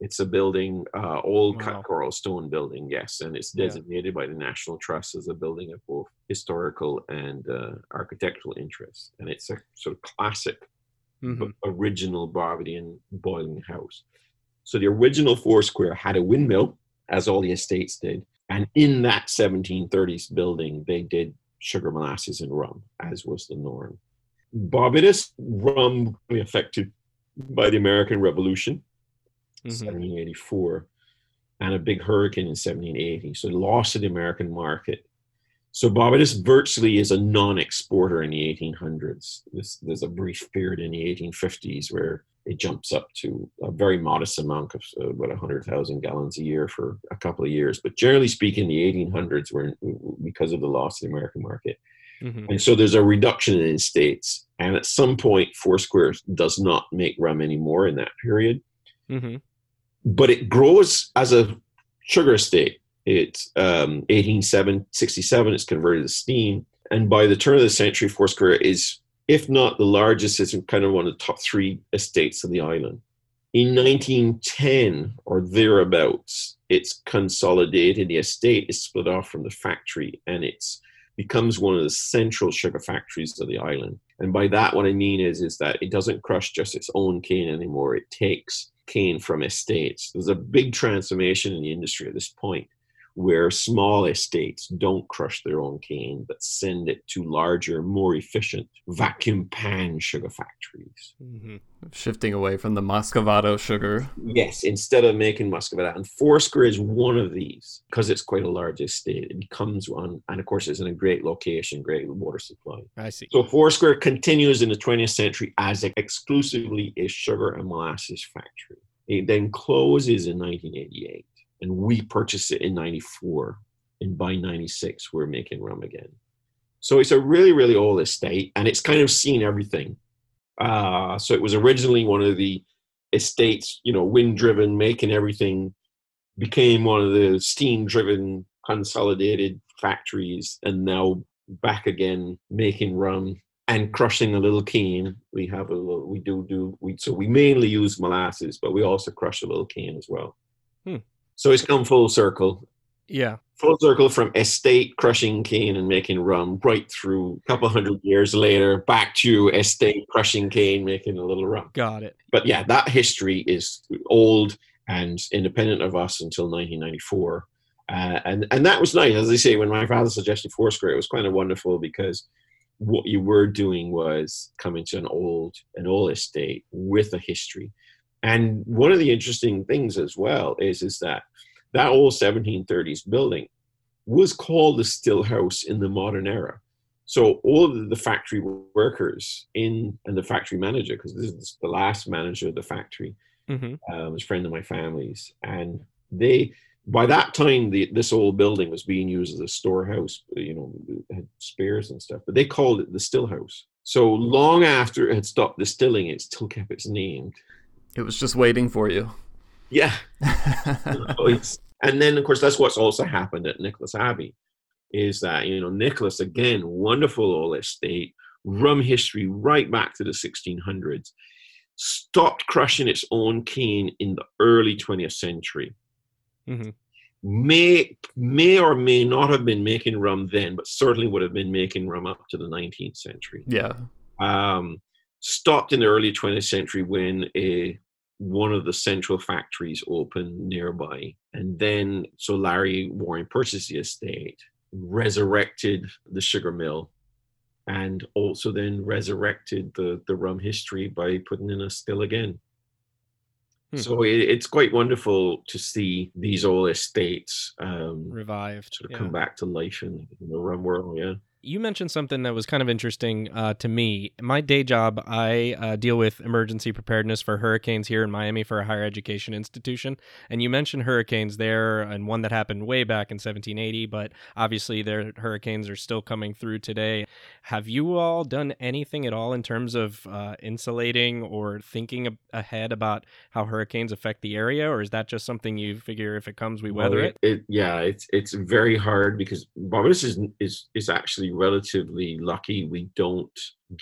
Speaker 3: It's a building, uh, old
Speaker 2: Wow.
Speaker 3: cut coral stone building, yes, and it's
Speaker 2: Yeah.
Speaker 3: designated by the National Trust as a building of both historical and uh, architectural interest. And it's a sort of classic
Speaker 2: Mhm.
Speaker 3: original Barbadian boiling house. So the original Foursquare had a windmill, as all the estates did, and in that 1730s building, they did sugar, molasses, and rum, as was the norm. Barbados rum affected by the American Revolution,
Speaker 2: Mhm.
Speaker 3: 1784, and a big hurricane in 1780. So loss of the American market. So Barbados virtually is a non-exporter in the 1800s. This, there's a brief period in the 1850s where it jumps up to a very modest amount of uh, about 100,000 gallons a year for a couple of years. But generally speaking, the 1800s were because of the loss of the American market.
Speaker 2: Mhm.
Speaker 3: And so there's a reduction in estates. And at some point, Foursquare does not make rum anymore in that period
Speaker 2: Mhm.
Speaker 3: but it grows as a sugar estate. It's um, 1867, it's converted to steam. And by the turn of the century, Foursquare is, if not the largest, it's kind of one of the top three estates on the island. In 1910 or thereabouts, it's consolidated. The estate is split off from the factory and it's becomes one of the central sugar factories of the island. And by that, what I mean is, is that it doesn't crush just its own cane anymore. It takes cane from estates. There's a big transformation in the industry at this point where small estates don't crush their own cane, but send it to larger, more efficient vacuum pan sugar factories.
Speaker 2: Mhm.
Speaker 1: Shifting away from the Muscovado sugar.
Speaker 3: Yes, instead of making muscovado. And Foursquare is one of these because it's quite a large estate. It comes on, and of course, it's in a great location, great water supply.
Speaker 2: I see.
Speaker 3: So Foursquare continues in the 20th century as exclusively a sugar and molasses factory. It then closes in 1988, and we purchase it in 94, and by 96 we're making rum again. So it's a really, really old estate, and it's kind of seen everything. Uh, so it was originally one of the estates, you know, wind-driven, making everything, became one of the steam-driven, consolidated factories, and now back again making rum and crushing a little cane. We have a little, we do do we so we mainly use molasses, but we also crush a little cane as well.
Speaker 2: Hmm.
Speaker 3: So it's come full circle,
Speaker 2: Yeah.
Speaker 3: full circle from estate crushing cane and making rum right through a couple hundred years later back to estate crushing cane making a little rum.
Speaker 2: Got it.
Speaker 3: But yeah, that history is old and independent of us until 1994. Uh, and and that was nice, as I say. When my father suggested Foursquare, it was kind of wonderful because what you were doing was coming to an old an old estate with a history. And one of the interesting things as well is is that that old 1730s building was called the Still House in the modern era. So all of the factory workers in and the factory manager, because this is the last manager of the factory,
Speaker 2: hmm
Speaker 3: um, was a friend of my family's, and they by that time the, this old building was being used as a storehouse. You know, had spares and stuff, but they called it the Still House. So long after it had stopped distilling, it still kept its name.
Speaker 1: It was just waiting for you.
Speaker 3: Yeah. and then, of course, that's what's also happened at Nicholas Abbey is that, you know, Nicholas, again, wonderful old estate, rum history right back to the 1600s, stopped crushing its own cane in the early 20th century. Mm-hmm. May may or may not have been making rum then, but certainly would have been making rum up to the 19th century.
Speaker 1: Yeah.
Speaker 3: Um, stopped in the early 20th century when a one of the central factories opened nearby. And then, so Larry Warren purchased the estate, resurrected the sugar mill, and also then resurrected the, the rum history by putting in a still again. Hmm. So it, it's quite wonderful to see these old estates um,
Speaker 2: revived,
Speaker 3: sort of yeah. come back to life in, in the rum world. Yeah
Speaker 2: you mentioned something that was kind of interesting uh, to me. My day job, I uh, deal with emergency preparedness for hurricanes here in Miami for a higher education institution. And you mentioned hurricanes there, and one that happened way back in 1780, but obviously their hurricanes are still coming through today. Have you all done anything at all in terms of uh, insulating or thinking ahead about how hurricanes affect the area, or is that just something you figure if it comes, we weather well, it,
Speaker 3: it? Yeah, it's it's very hard because Barbados is is is actually relatively lucky. We don't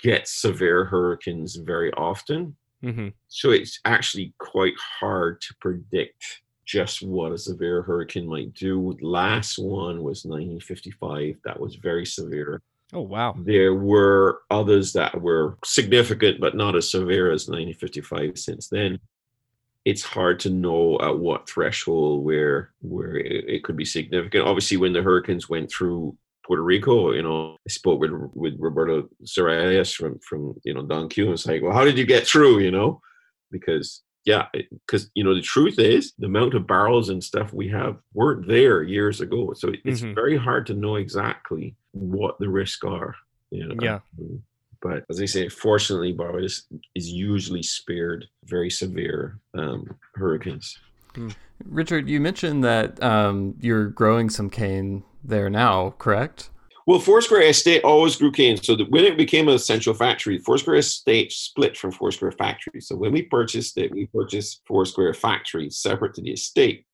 Speaker 3: get severe hurricanes very often. Mm-hmm. So it's actually quite hard to predict just what a severe hurricane might do. Last one was 1955. That was very severe.
Speaker 2: Oh, wow.
Speaker 3: There were others that were significant, but not as severe as 1955 since then. It's hard to know at what threshold where where it, it could be significant. Obviously, when the hurricanes went through Puerto Rico, you know, I spoke with with Roberto Serrallés from from you know Don Q, and it's like, well, how did you get through? You know, because yeah, because you know the truth is the amount of barrels and stuff we have weren't there years ago, so it's mm-hmm. very hard to know exactly what the risks are. You know?
Speaker 2: Yeah.
Speaker 3: But as I say, fortunately, Barbados is usually spared very severe um, hurricanes.
Speaker 1: Hmm. Richard, you mentioned that um, you're growing some cane there now, correct?
Speaker 3: Well, Foursquare Estate always grew cane. So that when it became a central factory, Foursquare Estate split from Foursquare Factory. So when we purchased it, we purchased Foursquare Factory separate to the estate.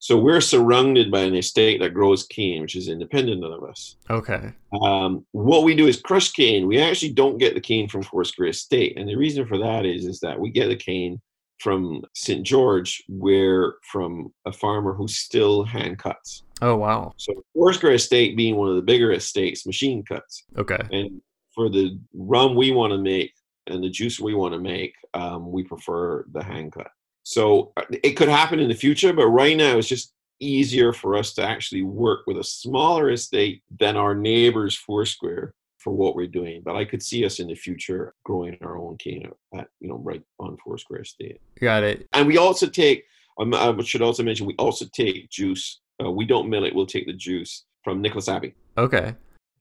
Speaker 3: So we're surrounded by an estate that grows cane, which is independent of us.
Speaker 1: Okay.
Speaker 3: Um, what we do is crush cane. We actually don't get the cane from Foursquare Estate, and the reason for that is is that we get the cane from St. George, where from a farmer who still hand cuts.
Speaker 1: Oh wow!
Speaker 3: So Foursquare Estate being one of the bigger estates, machine cuts.
Speaker 1: Okay.
Speaker 3: And for the rum we want to make and the juice we want to make, um, we prefer the hand cut. So uh, it could happen in the future, but right now it's just easier for us to actually work with a smaller estate than our neighbors Foursquare for what we're doing. But I could see us in the future growing our own cane at you know right on Foursquare Estate.
Speaker 1: Got it.
Speaker 3: And we also take. Um, I should also mention we also take juice uh, we don't mill it. We'll take the juice from Nicholas Abbey.
Speaker 1: Okay.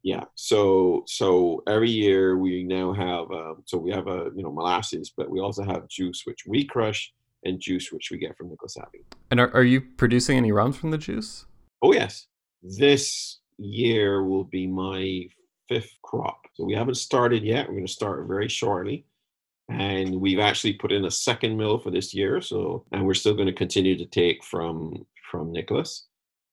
Speaker 3: Yeah. So so every year we now have um, so we have a you know molasses, but we also have juice which we crush and juice which we get from Nicholas Abbey.
Speaker 1: And are, are you producing any rums from the juice?
Speaker 3: Oh yes. This year will be my fifth crop. So we haven't started yet. We're going to start very shortly. And we've actually put in a second mill for this year. So and we're still going to continue to take from from Nicholas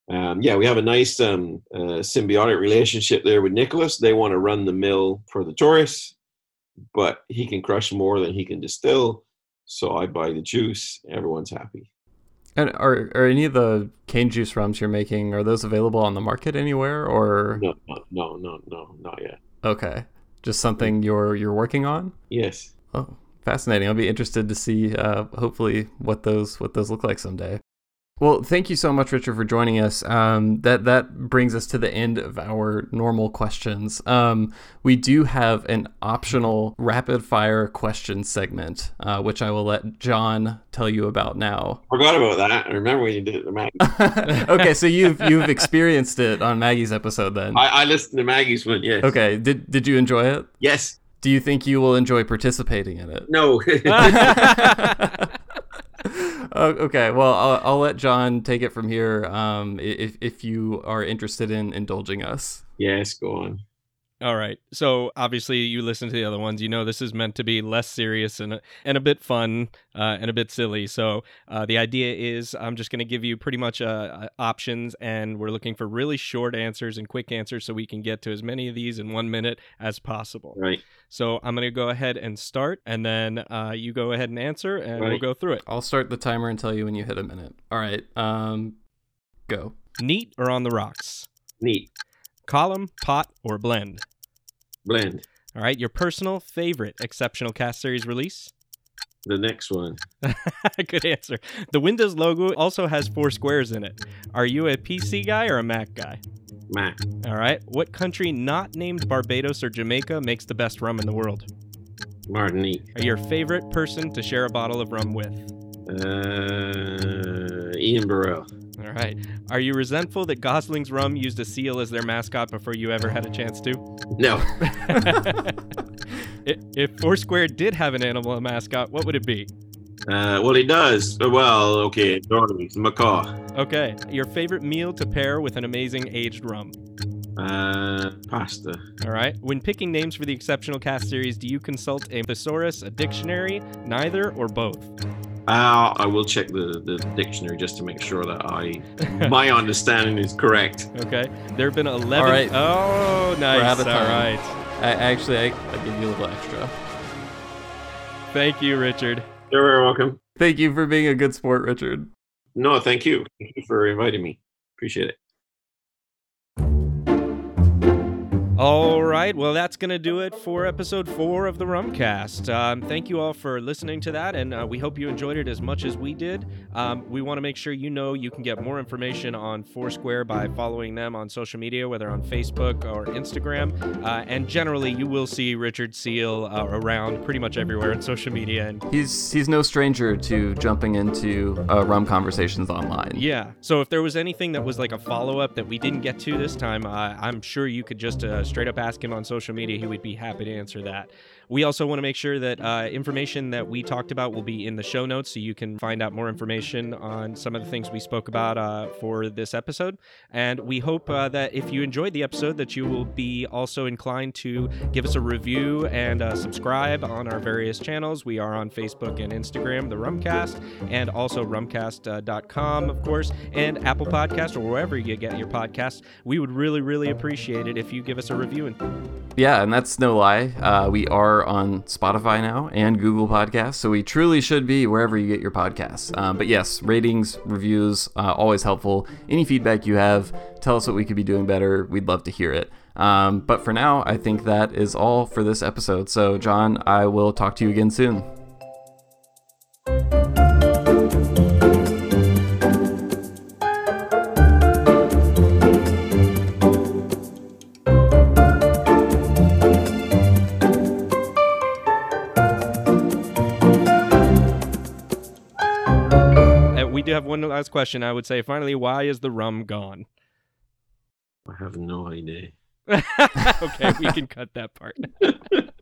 Speaker 3: um, yeah, we have a nice um, uh, symbiotic relationship there with Nicholas. They want to run the mill for the tourists, but he can crush more than he can distill. So I buy the juice. Everyone's happy.
Speaker 1: And are are any of the cane juice rums you're making are those available on the market anywhere or
Speaker 3: no no no no not yet.
Speaker 1: Okay, just something you're you're working on.
Speaker 3: Yes.
Speaker 1: Oh, fascinating. I'll be interested to see uh, hopefully what those what those look like someday. Well, thank you so much, Richard, for joining us. Um, that that brings us to the end of our normal questions. Um, we do have an optional rapid fire question segment, uh, which I will let John tell you about now.
Speaker 3: Forgot about that. I remember when you did it
Speaker 1: Maggie. okay, so you've you've experienced it on Maggie's episode then.
Speaker 3: I, I listened to Maggie's one. Yes.
Speaker 1: Okay. Did did you enjoy it?
Speaker 3: Yes.
Speaker 1: Do you think you will enjoy participating in it?
Speaker 3: No.
Speaker 1: Oh, okay, well, I'll, I'll, let John take it from here. Um, if if you are interested in indulging us.
Speaker 3: Yes, go on.
Speaker 2: All right. So obviously, you listen to the other ones. You know this is meant to be less serious and a, and a bit fun uh, and a bit silly. So uh, the idea is I'm just going to give you pretty much uh, uh, options, and we're looking for really short answers and quick answers so we can get to as many of these in one minute as possible.
Speaker 3: Right.
Speaker 2: So I'm going to go ahead and start, and then uh, you go ahead and answer, and we'll go through it.
Speaker 1: I'll start the timer and tell you when you hit a minute. All right. Um, go.
Speaker 2: Neat or on the rocks?
Speaker 3: Neat.
Speaker 2: Column, pot, or blend?
Speaker 3: Blend.
Speaker 2: All right. Your personal favorite exceptional cask series release?
Speaker 3: The next one.
Speaker 2: Good answer. The Windows logo also has four squares in it. Are you a PC guy or a Mac guy?
Speaker 3: Mac.
Speaker 2: All right. What country not named Barbados or Jamaica makes the best rum in the world?
Speaker 3: Martinique.
Speaker 2: Are your favorite person to share a bottle of rum with?
Speaker 3: Uh, Ian Burrell.
Speaker 2: All right. Are you resentful that Gosling's Rum used a seal as their mascot before you ever had a chance to?
Speaker 3: No.
Speaker 2: If Foursquare did have an animal mascot, what would it be?
Speaker 3: Uh, well, he does. Well, okay. Macaw.
Speaker 2: Okay. Your favorite meal to pair with an amazing aged rum?
Speaker 3: Uh, pasta.
Speaker 2: All right. When picking names for the exceptional cask series, do you consult a thesaurus, a dictionary, neither, or both?
Speaker 3: Uh, I will check the, the dictionary just to make sure that I my understanding is correct.
Speaker 2: Okay. There have been 11.
Speaker 1: All right.
Speaker 2: Oh, nice.
Speaker 1: out of
Speaker 2: All
Speaker 1: time.
Speaker 2: right.
Speaker 1: I actually I, I give you a little extra.
Speaker 2: Thank you, Richard.
Speaker 3: You're very welcome.
Speaker 1: Thank you for being a good sport, Richard.
Speaker 3: No, thank you. Thank you for inviting me. Appreciate it.
Speaker 2: All right. Well, that's going to do it for episode four of the Rumcast. Um, thank you all for listening to that, and uh, we hope you enjoyed it as much as we did. Um, we want to make sure you know you can get more information on Foursquare by following them on social media, whether on Facebook or Instagram. Uh, and generally, you will see Richard Seale uh, around pretty much everywhere on social media. And
Speaker 1: He's he's no stranger to jumping into uh, rum conversations online.
Speaker 2: Yeah. So if there was anything that was like a follow up that we didn't get to this time, uh, I'm sure you could just uh, straight up ask him on social media. He would be happy to answer that. We also want to make sure that uh, information that we talked about will be in the show notes so you can find out more information on some of the things we spoke about uh, for this episode. And we hope uh, that if you enjoyed the episode, that you will be also inclined to give us a review and uh, subscribe on our various channels. We are on Facebook and Instagram, the Rumcast, and also rumcast.com, of course, and Apple Podcast or wherever you get your podcasts. We would really, really appreciate it if you give us a review. And
Speaker 1: Yeah, and that's no lie. Uh, we are on Spotify now and Google Podcasts, so we truly should be wherever you get your podcasts. Um, but yes, ratings, reviews, uh, always helpful. Any feedback you have, tell us what we could be doing better. We'd love to hear it. Um, but for now, I think that is all for this episode. So, John, I will talk to you again soon.
Speaker 2: Have one last question. I would say, finally, why is the rum gone?
Speaker 3: I have no idea.
Speaker 2: okay, we can cut that part.